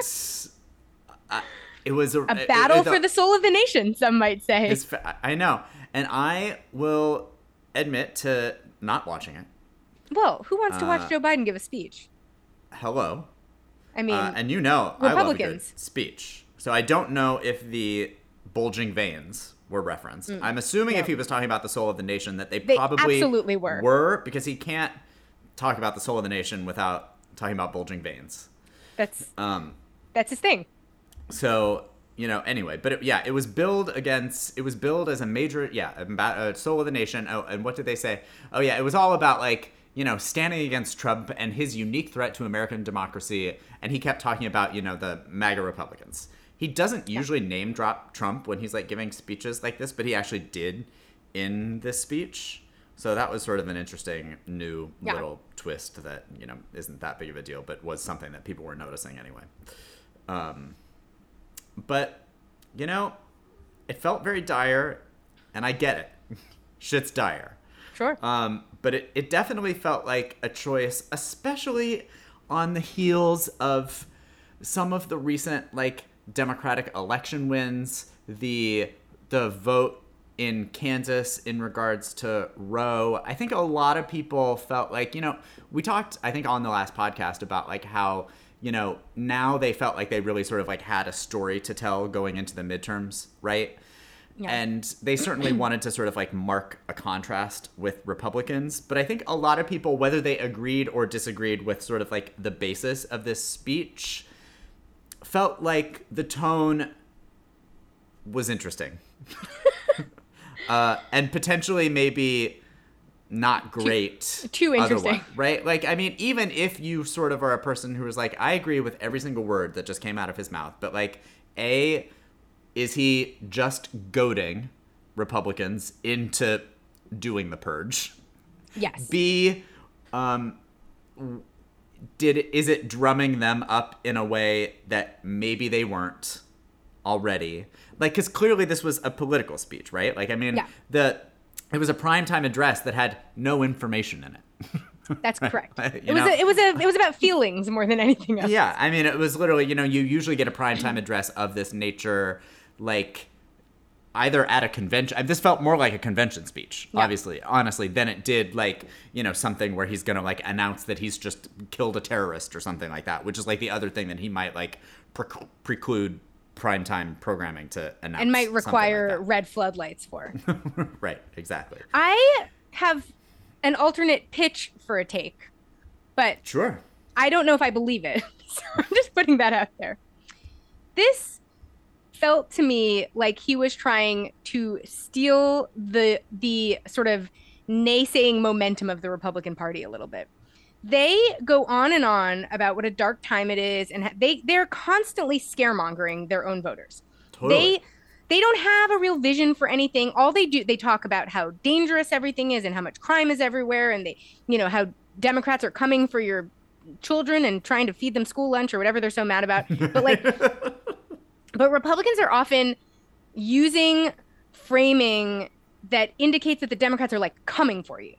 I, it was a,
a battle
it- it-
for the soul of the nation some might say
I know, and I will admit to not watching it.
well who wants to watch
uh,
joe biden give a speech
Hello,
i mean
uh, and you know I love a good
Republicans.
speech. So I don't know if the bulging veins were referenced. I'm assuming if he was talking about the soul of the nation, that they,
Mm. They
probably
absolutely were.
Were because he can't talk about the soul of the nation without talking about bulging veins.
that's
Um,
that's his thing.
so you know anyway but it, yeah it was billed against it was billed as a major yeah about uh, soul of the nation. Oh and what did they say? Oh yeah it was all about like you know standing against trump and his unique threat to american democracy. And he kept talking about you know the maga republicans. He doesn't usually name drop trump when he's like giving speeches like this but he actually did in this speech so that was sort of an interesting new
Yeah.
little twist that you know isn't that big of a deal but was something that people were noticing anyway um, but you know, it felt very dire, and I get it. Shit's dire.
sure
Um, but it, it definitely felt like a choice, especially on the heels of some of the recent like Democratic election wins, the the vote in Kansas in regards to Roe. I think a lot of people felt like, you know, we talked I think on the last podcast about like how, you know, now they felt like they really sort of like had a story to tell going into the midterms, right?
Yeah.
And they certainly wanted to sort of like mark a contrast with Republicans. But I think a lot of people, whether they agreed or disagreed with sort of like the basis of this speech, felt like the tone was interesting. uh, and potentially maybe not great.
too interesting.
right? Like, I mean, even if you sort of are a person who is like, I agree with every single word that just came out of his mouth, but like, A, is he just goading Republicans into doing the purge?
yes
B, um, did is it drumming them up in a way that maybe they weren't already? Like, because clearly this was a political speech, right? Like, I mean,
Yeah.
the it was a primetime address that had no information in it.
that's correct it was
know?
a, it was a it was about feelings more than anything else
Yeah, I mean, it was literally, you know, you usually get a primetime address of this nature, like either at a convention. This felt more like a convention speech,
Yeah.
obviously, honestly, than it did like, you know, something where he's going to like announce that he's just killed a terrorist or something like that, which is like the other thing that he might like prec- preclude primetime programming to announce.
and might require
like
red floodlights for
right, exactly.
I have an alternate pitch for a take, but
Sure.
I don't know if I believe it. So I'm just putting that out there. This felt to me like he was trying to steal the the sort of naysaying momentum of the Republican Party a little bit. They go on and on about what a dark time it is, and they they're constantly scaremongering their own voters.
Totally.
They they don't have a real vision for anything. All they do they talk about how dangerous everything is and how much crime is everywhere and they you know how Democrats are coming for your children and trying to feed them school lunch or whatever they're so mad about. But like but Republicans are often using framing that indicates that the Democrats are like coming for you.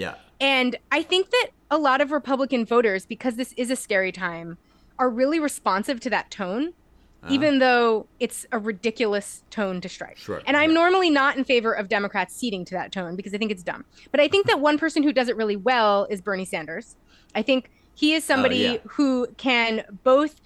Yeah.
And I think that a lot of Republican voters, because this is a scary time, are really responsive to that tone. Uh-huh. even though it's a ridiculous tone to strike.
Sure,
And I'm
yeah.
normally not in favor of Democrats ceding to that tone because I think it's dumb. But I think that one person who does it really well is Bernie Sanders. I think he is oh, somebody
Oh, yeah.
who can both.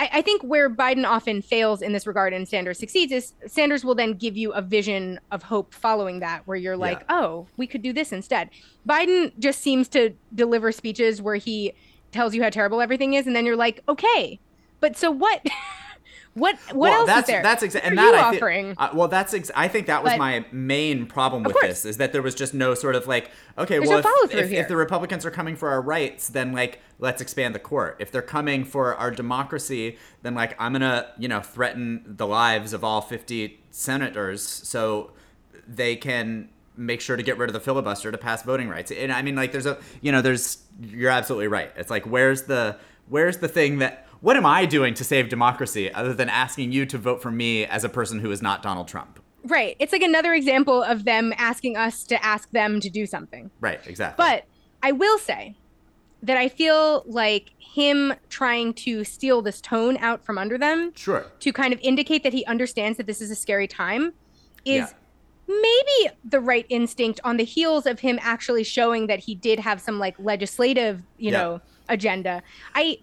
I, I think where Biden often fails in this regard and Sanders succeeds is Sanders will then give you a vision of hope following that, where you're like,
Yeah.
oh, we could do this instead. Biden just seems to deliver speeches where he tells you how terrible everything is, and then you're like, okay, but so what? what what
well,
else
that's,
is there?
That's exactly. And that
you
I thi-
offering?
uh, well, that's ex- I think that was
But-
my main problem with this is that there was just no sort of like, okay,
There's
well,
no
if, if, if the Republicans are coming for our rights, then like let's expand the court. If they're coming for our democracy, then like I'm gonna you know threaten the lives of all 50 senators so they can make sure to get rid of the filibuster to pass voting rights. And I mean, like, there's a, you know, there's, you're absolutely right. It's like, where's the, where's the thing that, what am I doing to save democracy other than asking you to vote for me as a person who is not Donald Trump?
Right. It's like another example of them asking us to ask them to do something.
Right, exactly.
But I will say that I feel like him trying to steal this tone out from under them
sure.
to kind of indicate that he understands that this is a scary time is
Yeah.
maybe the right instinct on the heels of him actually showing that he did have some like legislative, you
Yeah.
know, agenda. I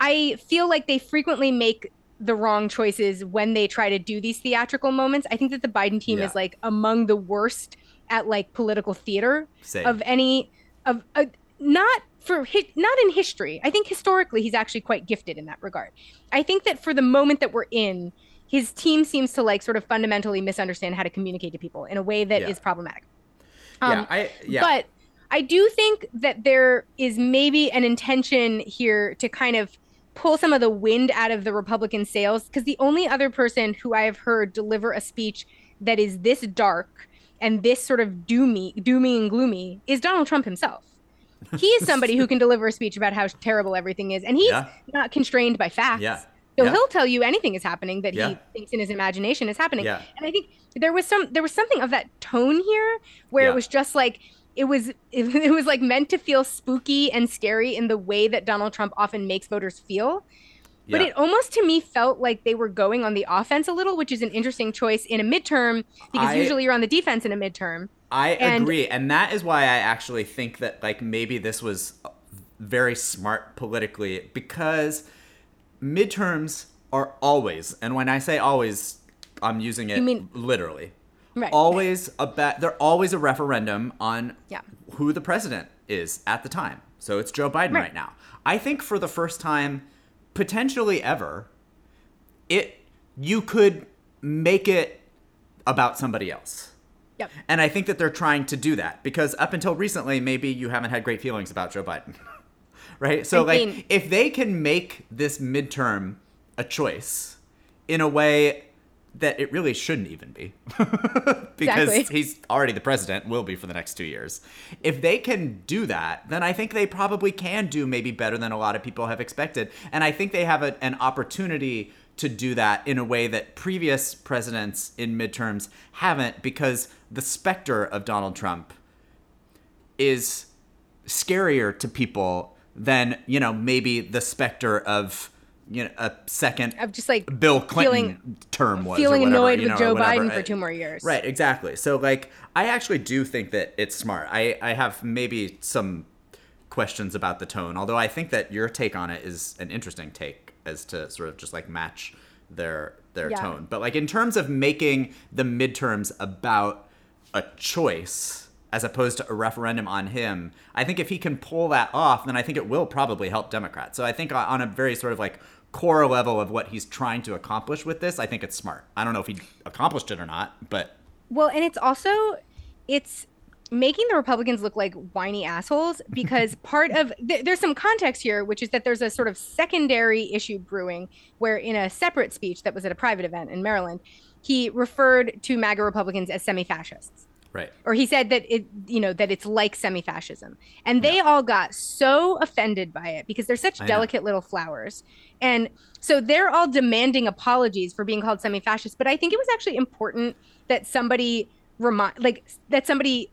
I feel like they frequently make the wrong choices when they try to do these theatrical moments. I think that the Biden team
Yeah.
is like among the worst at like political theater
Same.
of any of uh, not for hi- not in history. I think historically he's actually quite gifted in that regard. I think that for the moment that we're in, his team seems to like sort of fundamentally misunderstand how to communicate to people in a way that is
Yeah.
problematic.
yeah, I, yeah.
Um, But I do think that there is maybe an intention here to kind of pull some of the wind out of the Republican sails because the only other person who I have heard deliver a speech that is this dark and this sort of doomy, doomy and gloomy is Donald Trump himself. He is somebody who can deliver a speech about how terrible everything is, and he's
Yeah.
not constrained by facts.
Yeah.
So
Yeah.
he'll tell you anything is happening that
Yeah.
he thinks in his imagination is happening.
Yeah.
And I think there was some there was something of that tone here where it was just like it was it, it was like meant to feel spooky and scary in the way that Donald Trump often makes voters feel. But
yeah.
it almost to me felt like they were going on the offense a little, which is an interesting choice in a midterm because
I-
usually you're on the defense in a midterm.
I
And-
agree, and that is why I actually think that like maybe this was very smart politically because midterms are always, and when I say always, I'm using it
You mean-
literally.
Right.
Always a ba- they're always a referendum on
Yeah.
who the president is at the time. So it's Joe Biden
Right.
right now. I think for the first time, potentially ever, it you could make it about somebody else.
Yep.
And I think that they're trying to do that because up until recently, maybe you haven't had great feelings about Joe Biden. right? So,
I
like,
mean-
if they can make this midterm a choice in a way that it really shouldn't even be, because
Exactly.
he's already the president, will be for the next two years. If they can do that, then I think they probably can do maybe better than a lot of people have expected. And I think they have a, an opportunity to do that in a way that previous presidents in midterms haven't because the specter of Donald Trump is scarier to people than, you know, maybe the specter of, you know, a second
Of just like
Bill Clinton
feeling-
term was.
feeling
whatever,
annoyed
you
with
know, or
Joe. Biden for
uh,
two more years.
Right, exactly. So like I actually do think that it's smart. I, I have maybe some questions about the tone, although I think that your take on it is an interesting take as to sort of just like match their their
Yeah.
tone. But like in terms of making the midterms about a choice as opposed to a referendum on him, I think if he can pull that off, then I think it will probably help Democrats. So I think uh, on a very sort of like core level of what he's trying to accomplish with this, I think it's smart. I don't know if he accomplished it or not, but
Well, and it's also it's making the Republicans look like whiny assholes because part of th- there's some context here, which is that there's a sort of secondary issue brewing where in a separate speech that was at a private event in Maryland, he referred to MAGA Republicans as semi-fascists.
Right.
Or he said that it, you know, that it's like semi-fascism, and they all got so offended by it because they're such
I know.
delicate little flowers, and so they're all demanding apologies for being called semi-fascist. But I think it was actually important that somebody remind, like, that somebody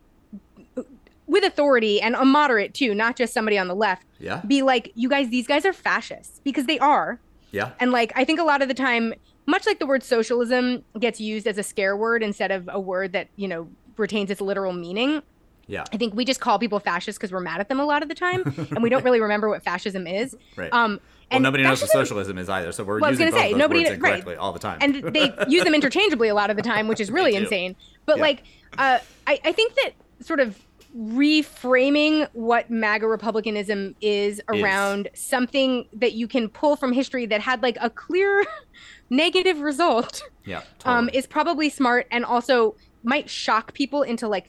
with authority and a moderate too, not just somebody on the left,
Yeah.
be like, you guys, these guys are fascists because they are.
Yeah.
And like I think a lot of the time, much like the word socialism gets used as a scare word instead of a word that, you know, retains its literal meaning.
Yeah.
I think we just call people fascists because we're mad at them a lot of the time, and we don't really remember what fascism is.
Right.
Um,
Well,
and
nobody knows what socialism is either, so we're
Well, I was
using
gonna say, nobody-
words
right.
all the time.
and they use them interchangeably a lot of the time, which is really insane. But
Yeah.
like, uh, I, I think that sort of reframing what MAGA republicanism is around something that you can pull from history that had like a clear negative result
yeah.
um, is probably smart and also might shock people into like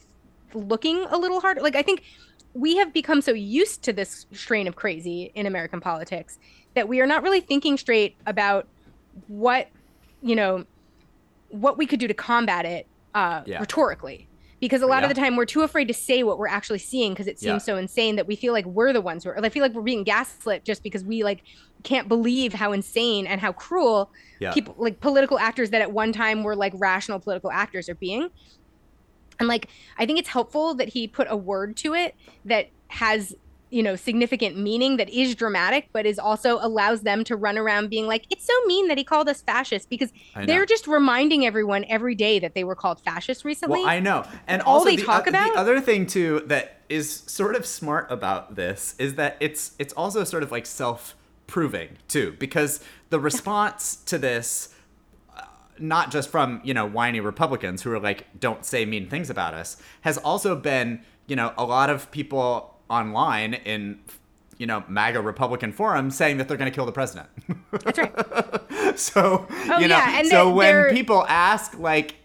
looking a little harder. Like I think we have become so used to this strain of crazy in American politics that we are not really thinking straight about what you know what we could do to combat it uh,
Yeah.
rhetorically. Because a lot of the time we're too afraid to say what we're actually seeing because it seems
Yeah.
so insane that we feel like we're the ones who are. I feel like we're being gaslit just because we like can't believe how insane and how cruel
yeah.
people like political actors that at one time were like rational political actors are being. And like i think it's helpful that he put a word to it that has you know significant meaning that is dramatic but is also allows them to run around being like it's so mean that he called us fascists because they're just reminding everyone every day that they were called fascists recently.
Well, I know, and
all
also
they
the,
talk
o-
about-
the other thing too that is sort of smart about this is that it's it's also sort of like self-proving too, because the response to this, uh, not just from you know whiny Republicans who are like don't say mean things about us, has also been you know a lot of people online in you know MAGA Republican forums saying that they're going to kill the president.
that's right
so
Oh,
you know
yeah, and
so when
they're-
people ask like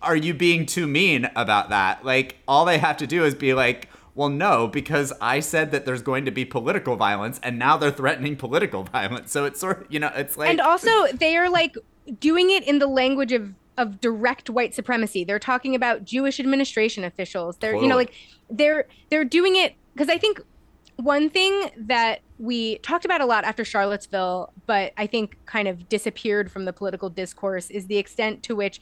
are you being too mean about that like all they have to do is be like well no because i said that there's going to be political violence and now they're threatening political violence. So it's sort of you know it's like
and also they are like doing it in the language of of direct white supremacy. They're talking about jewish administration officials. They're you know like they're they're doing it because i think one thing that we talked about a lot after charlottesville but i think kind of disappeared from the political discourse is the extent to which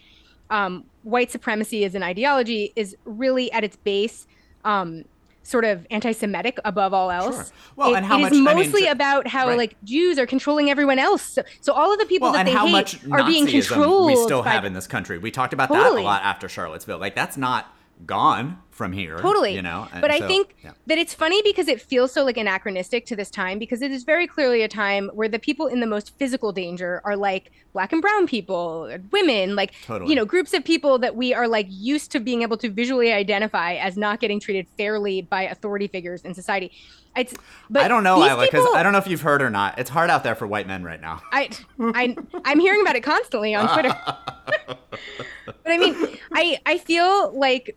um, white supremacy as an ideology is really at its base um, sort of anti-Semitic above all else.
Sure. Well,
It-
and how
it
much-
is
I mean,
mostly about how
right.
like Jews are controlling everyone else. So, so all of the people
well,
that they
how
hate
much
are being controlled.
we still
by
have in this country. We talked about
Totally.
that a lot after Charlottesville. Like that's not gone from here.
Totally.
You know.
But I think
yeah.
that it's funny because it feels so like anachronistic to this time because it is very clearly a time where the people in the most physical danger are like black and brown people, women, like
Totally.
you know, groups of people that we are like used to being able to visually identify as not getting treated fairly by authority figures in society. It's but
I don't know, Isla, because I don't know if you've heard or not. It's hard out there for white men right now.
I, I, I'm hearing about it constantly on Twitter. but I mean, I, I feel like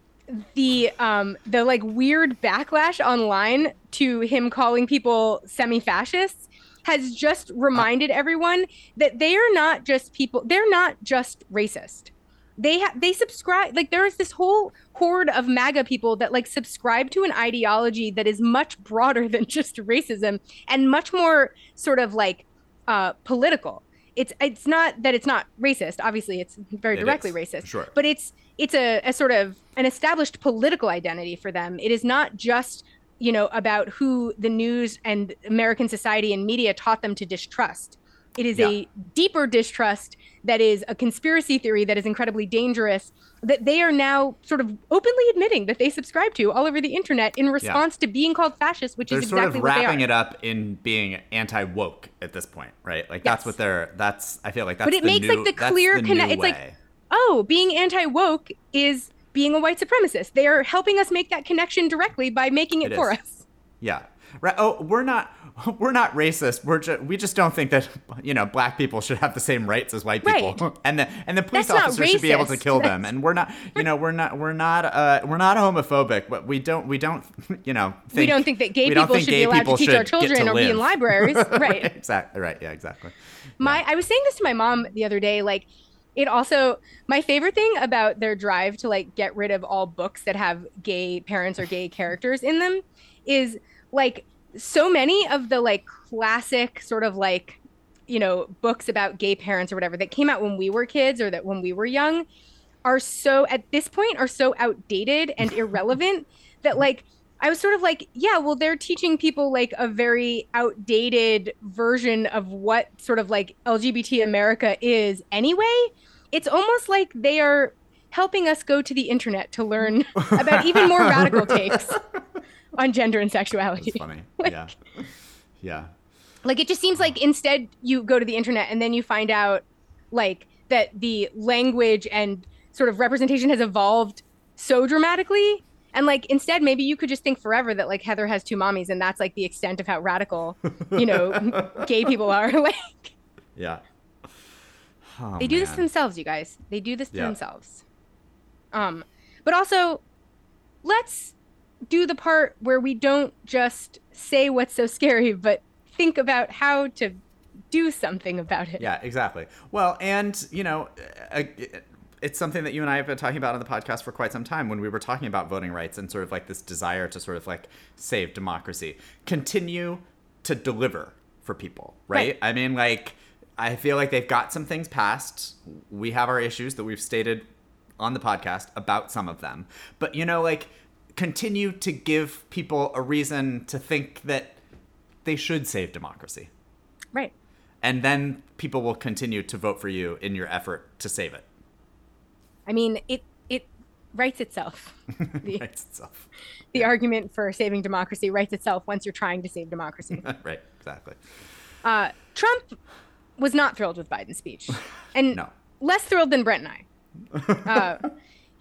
the, um, the like weird backlash online to him calling people semi-fascists has just reminded everyone that they are not just people. They're not just racist. They have they subscribe like there is this whole horde of MAGA people that like subscribe to an ideology that is much broader than just racism and much more sort of like uh, political. It's it's not that it's not racist. Obviously, it's very directly
is,
racist.
sure.
But it's it's a, a sort of an established political identity for them. It is not just you know about who the news and American society and media taught them to distrust. It is
Yeah.
a deeper distrust that is a conspiracy theory that is incredibly dangerous that they are now sort of openly admitting that they subscribe to all over the internet in response to being called fascist, which
they're
is
sort
exactly
of
what they
wrapping
are.
it up in being anti-woke at this point, right? Like that's what they're. That's I feel like that's.
But it
the
makes,
new,
like, the clear
the
conne-
new
it's like- oh, being anti woke is being a white supremacist. They are helping us make that connection directly by making it,
It
for
is.
us.
Yeah. Right. Oh, we're not. We're not racist. We're just. We just don't think that you know black people should have the same rights as white people.
Right.
And the and the police
That's
officers should be able to kill them. And we're not. You know, we're not. We're not. Uh, we're not homophobic. But we don't. We don't. You know. Think,
we don't think that gay people should
gay
be allowed
people
to teach our
should get to
children or be in libraries. right.
Exactly. Right. Yeah. Exactly.
My I was saying this to my mom the other day, like it also my favorite thing about their drive to like get rid of all books that have gay parents or gay characters in them is like so many of the like classic sort of like you know books about gay parents or whatever that came out when we were kids or that when we were young are so at this point are so outdated and irrelevant that like I was sort of like, yeah, well, they're teaching people like a very outdated version of what sort of like LGBT America is anyway. It's almost like they are helping us go to the internet to learn about even more radical takes on gender and sexuality.
That's funny. like, yeah. Yeah.
Like it just seems like instead you go to the internet and then you find out like that the language and sort of representation has evolved so dramatically and like instead maybe you could just think forever that like heather has two mommies and that's like the extent of how radical you know gay people are like
yeah
oh, they do man. this themselves you guys they do this to yeah. themselves um but also let's do the part where we don't just say what's so scary but think about how to do something about it
yeah exactly well and you know uh, uh, it's something that you and I have been talking about on the podcast for quite some time when we were talking about voting rights and sort of like this desire to sort of like save democracy. Continue to deliver for people, right? right. I mean, like, I feel like they've got some things passed. We have our issues that we've stated on the podcast about some of them. But, you know, like, continue to give people a reason to think that they should save democracy.
Right.
And then people will continue to vote for you in your effort to save it.
I mean, it it writes itself.
The, writes itself.
The yeah. argument for saving democracy writes itself once you're trying to save democracy.
right. Exactly.
Uh, Trump was not thrilled with Biden's speech, and
no.
less thrilled than Brent and I. Uh,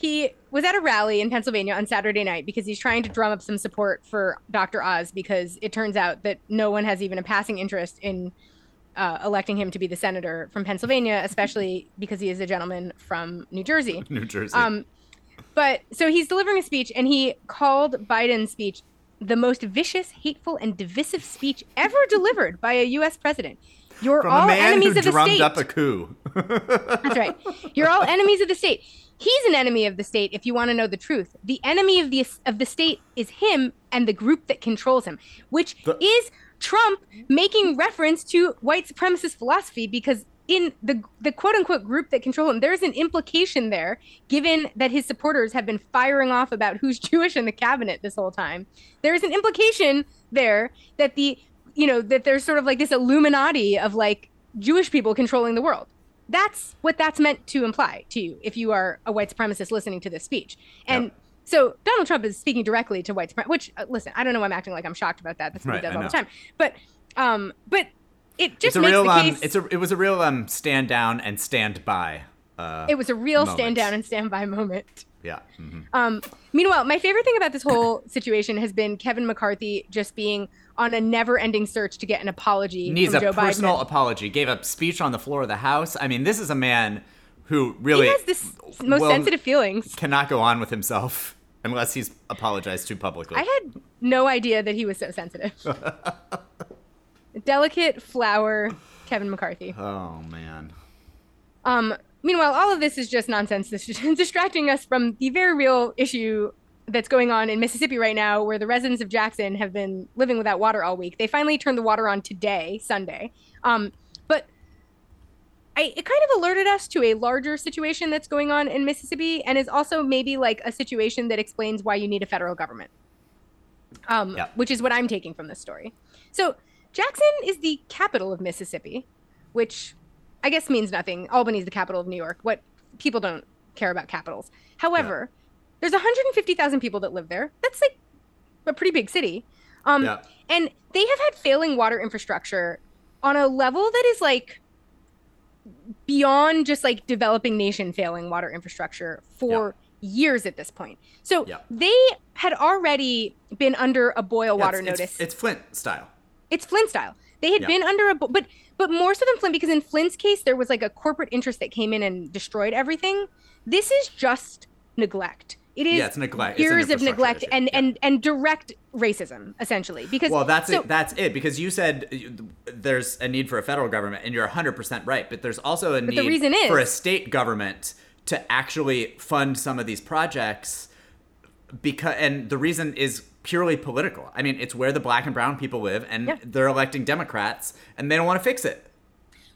he was at a rally in Pennsylvania on Saturday night because he's trying to drum up some support for Dr. Oz because it turns out that no one has even a passing interest in uh, electing him to be the senator from Pennsylvania, especially because he is a gentleman from New Jersey.
New Jersey.
Um, but so he's delivering a speech, and he called Biden's speech the most vicious, hateful, and divisive speech ever delivered by a U.S. president. You're
From
all
enemies
of the state.
up a coup.
That's right. You're all enemies of the state. He's an enemy of the state. If you want to know the truth, the enemy of the of the state is him and the group that controls him, which the- is Trump making reference to white supremacist philosophy because in the the quote unquote group that control him, there's an implication there, given that his supporters have been firing off about who's Jewish in the cabinet this whole time. There's an implication there that the you know that there's sort of like this Illuminati of like Jewish people controlling the world. That's what that's meant to imply to you if you are a white supremacist listening to this speech. And yep. So Donald Trump is speaking directly to white supremacy. Which, uh, listen, I don't know. why I'm acting like I'm shocked about that. That's what right, he does all the time. But, um, but it just
it's a
makes
real,
the
um, it's a, it was a real um, stand down and stand by. Uh,
it was a real stand down and stand by moment.
Yeah. Mm-hmm.
Um, meanwhile, my favorite thing about this whole situation has been Kevin McCarthy just being on a never-ending search to get an apology.
Needs
a Joe
personal
Biden.
apology. Gave a speech on the floor of the House. I mean, this is a man who really
he has this most well, sensitive feelings.
Cannot go on with himself unless he's apologized to publicly.
I had no idea that he was so sensitive. Delicate flower, Kevin McCarthy.
Oh man.
Um. Meanwhile, all of this is just nonsense. This is distracting us from the very real issue that's going on in Mississippi right now, where the residents of Jackson have been living without water all week. They finally turned the water on today, Sunday. Um, but I, it kind of alerted us to a larger situation that's going on in Mississippi and is also maybe like a situation that explains why you need a federal government. Um, yeah. which is what I'm taking from this story. So, Jackson is the capital of Mississippi, which I guess means nothing. Albany is the capital of New York. What people don't care about capitals. However, yeah. there's 150,000 people that live there. That's like a pretty big city. Um, yeah. and they have had failing water infrastructure on a level that is like beyond just like developing nation failing water infrastructure for yeah. years at this point. So yeah. they had already been under a boil water
it's,
notice.
It's, it's, Flint style.
It's Flint style. They had been under a but but more so than Flint because in Flint's case there was like a corporate interest that came in and destroyed everything. This is just neglect. It is
yeah, it's neglect.
years
it's
of neglect and, yeah. and and direct racism essentially because
well that's so, it that's it because you said there's a need for a federal government and you're 100% right but there's also a need
the reason is,
for a state government to actually fund some of these projects because and the reason is purely political. I mean it's where the black and brown people live and yeah. they're electing democrats and they don't want to fix it.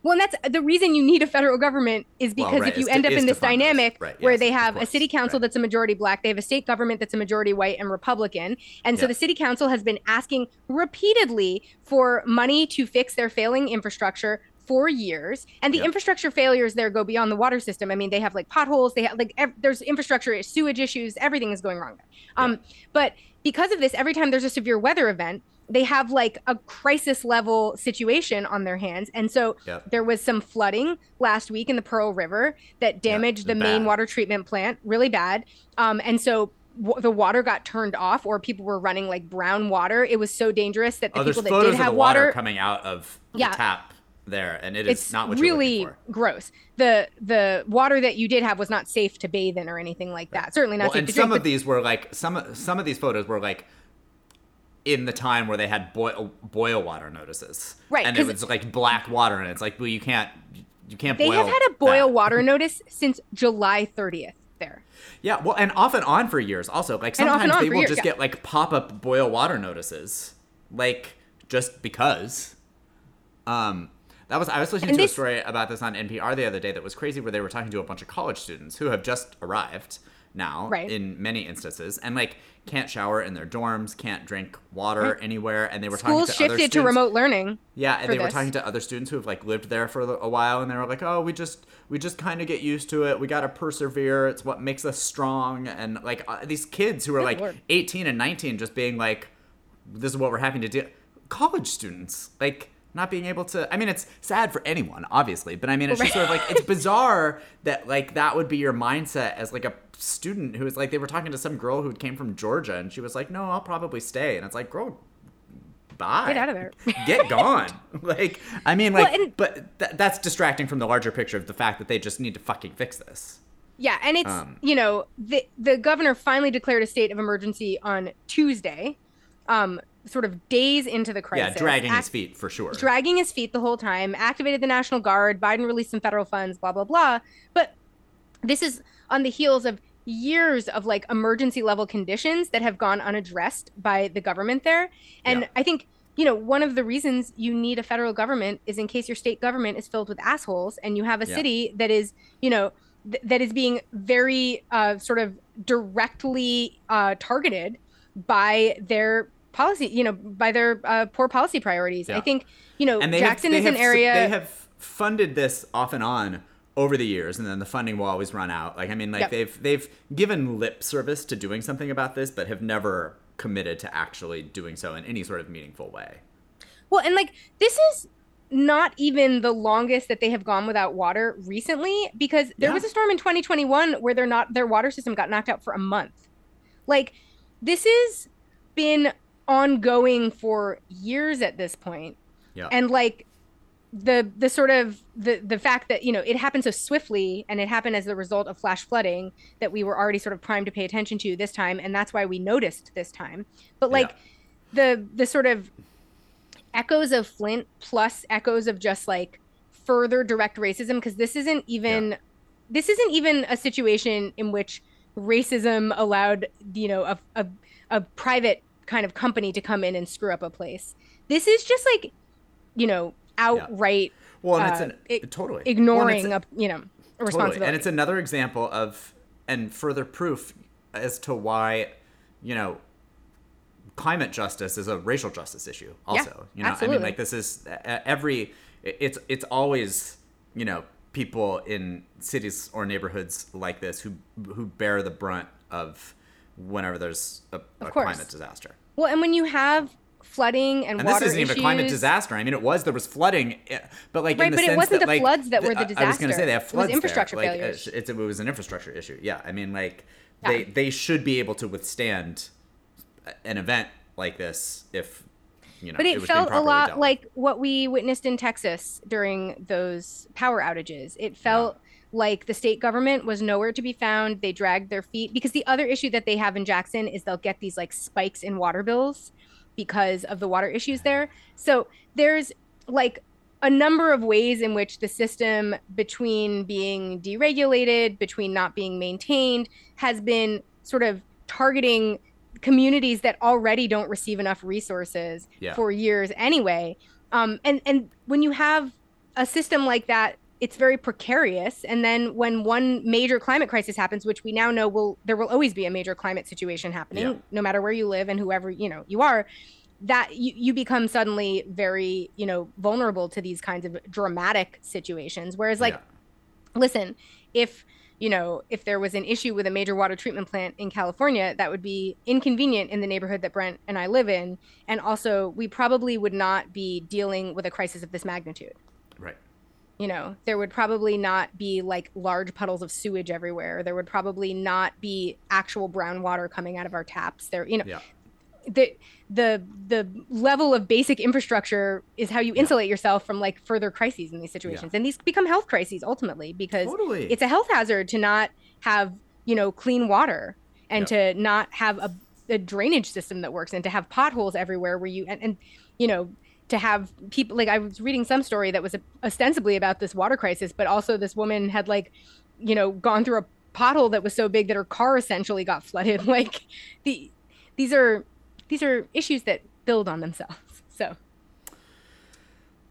Well, and that's the reason you need a federal government is because
Well, right,
if you
is
end
to-
up in this dynamic
Right,
where
yes,
they have a city council
right.
that's a majority black, they have a state government that's a majority white and Republican, and so the city council has been asking repeatedly for money to fix their failing infrastructure for years and the
Yeah.
infrastructure failures there go beyond the water system. I mean they have like potholes they have like ev- there's infrastructure sewage issues everything is going wrong there. Um but because of this every time there's a severe weather event they have like a crisis level situation on their hands. And so
Yep.
there was some flooding last week in the pearl river that damaged
it
the
was
main water treatment plant really bad. Um and so w- the water got turned off or people were running like brown water. It was so dangerous that the
Oh,
people that did have
the water,
water
coming out of
Yeah.
the tap there, and it is
it's
not what
really gross. The the water that you did have was not safe to bathe in or anything like that. Certainly not
Well,
safe
and some
drink.
of these were like some some of these photos were like in the time where they had boil boil water notices,
Right,
And it was like black water, and it's like, well, you can't you can't.
they have had a boil
that.
water notice since July 30th there.
Yeah, well, and off and on for years. Also, like sometimes they will
years,
just
yeah.
get like pop up boil water notices, like just because. Um, that was I was listening
And
to a story about this on NPR the other day that was crazy, where they were talking to a bunch of college students who have just arrived now
Right.
in many instances, and like can't shower in their dorms, can't drink water
Right.
anywhere, and they were
Schools
talking to other
shifted to remote learning.
yeah, and they were talking to other students who have like lived there for a while, and they were like, "Oh, we just we just kind of get used to it. We got to persevere. It's what makes us strong." And like uh, these kids who are
Good
like
Lord.
18 and 19, just being like, "This is what we're having to do." College students, like not being able to. I mean, it's sad for anyone, obviously, but I mean, it's just sort of like it's bizarre that like that would be your mindset as like a student who is like they were talking to some girl who came from Georgia, and she was like, "No, I'll probably stay," and it's like, girl. Bye.
Get out of there.
Get gone. like, I mean,
Well,
like,
and-
but th- that's distracting from the larger picture of the fact that they just need to fucking fix this.
Yeah, and it's
Um,
you know the the governor finally declared a state of emergency on Tuesday, um, sort of days into the crisis.
yeah, dragging his feet for sure.
dragging his feet the whole time, activated the National Guard, Biden released some federal funds, blah, blah, blah. But this is on the heels of years of like emergency level conditions that have gone unaddressed by the government there. And
Yeah.
I think, you know, one of the reasons you need a federal government is in case your state government is filled with assholes and you have a
Yeah.
city that is, you know, th- that is being very uh, sort of directly uh, targeted by their policy, you know, by their uh, poor policy priorities.
Yeah.
I think, you know,
and they
Jackson
have,
is
they
an area.
They have funded this off and on over the years, and then the funding will always run out. Like, I mean, like
Yep.
they've they've given lip service to doing something about this, but have never committed to actually doing so in any sort of meaningful way.
Well, and like this is not even the longest that they have gone without water recently because there
Yeah.
was a storm in 2021 where their not their water system got knocked out for a month. Like this has been ongoing for years at this point.
Yeah.
And like the the sort of the the fact that you know it happened so swiftly and it happened as the result of flash flooding that we were already sort of primed to pay attention to this time and that's why we noticed this time but like the the sort of echoes of flint plus echoes of just like further direct racism because this isn't even this isn't even a situation in which racism allowed you know a, a, a private kind of company to come in and screw up a place this is just like you know outright
Well, and it's
uh,
an,
ig-
totally
ignoring
Well, it's
a you know a
Totally.
responsibility
And it's another example of, and further proof as to why, you know, climate justice is a racial justice issue. Also, you know, I mean, like this is every. It's it's always you know people in cities or neighborhoods like this who who bear the brunt of whenever there's a, a climate disaster.
well and when you have flooding and,
And this isn't even a climate disaster. I mean, it was there was flooding, eh, but like
Right,
in the
but it wasn't
that,
the
like,
floods that were the
I- I was going to
disaster.
say they have
It was
floods. there.
infrastructure
Like. It's, it was an infrastructure issue. Yeah, I mean, like
Yeah.
they they should be able to withstand an event like this if you know.
but it,
was
felt a lot
dealt
like what we witnessed in Texas during those power outages. It felt like the state government was nowhere to be found. They dragged their feet because the other issue that they have in Jackson is they'll get these like spikes in water bills because of the water issues there. So there's like a number of ways in which the system between being deregulated, between not being maintained, has been sort of targeting communities that already don't receive enough resources
Yeah.
for years anyway. Um, and and when you have a system like that it's very precarious. And then when one major climate crisis happens which we now know will there will always be a major climate situation happening yeah. no matter where you live and whoever you know you are that you, you become suddenly very you know vulnerable to these kinds of dramatic situations. Whereas like yeah. listen if you know if there was an issue with a major water treatment plant in california that would be inconvenient in the neighborhood that brent and i live in. And also we probably would not be dealing with a crisis of this magnitude.
Right
you know there would probably not be like large puddles of sewage everywhere there would probably not be actual brown water coming out of our taps there you know yeah. the the the level of basic infrastructure is how you insulate yeah. yourself from like further crises in these situations yeah. and these become health crises ultimately because totally. it's a health hazard to not have you know clean water and to not have a, a drainage system that works and to have potholes everywhere where you and, and you know to have people like I was reading some story that was ostensibly about this water crisis, but also this woman had like, you know, gone through a pothole that was so big that her car essentially got flooded. Like the these are these are issues that build on themselves. So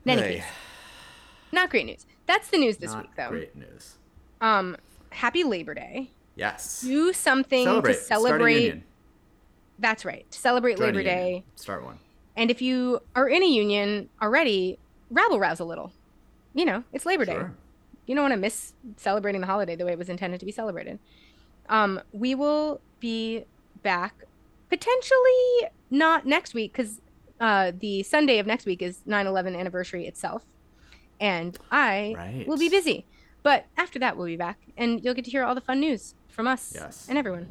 in any hey. case, not great news. That's the news this
not
week though.
Great news.
Um happy Labor Day.
Yes.
Do something celebrate. to celebrate. That's right. To celebrate Join Labor Day.
Start one. And
if you are in a union already, rabble rouse a little. You know, it's Labor sure. Day. You don't want to miss celebrating the holiday the way it was intended to be celebrated. Um, we will be back potentially not next week because uh, the Sunday of next week is 9 11 anniversary itself. And I right. will be busy. But after that, we'll be back and you'll get to hear all the fun news from us yes. and everyone.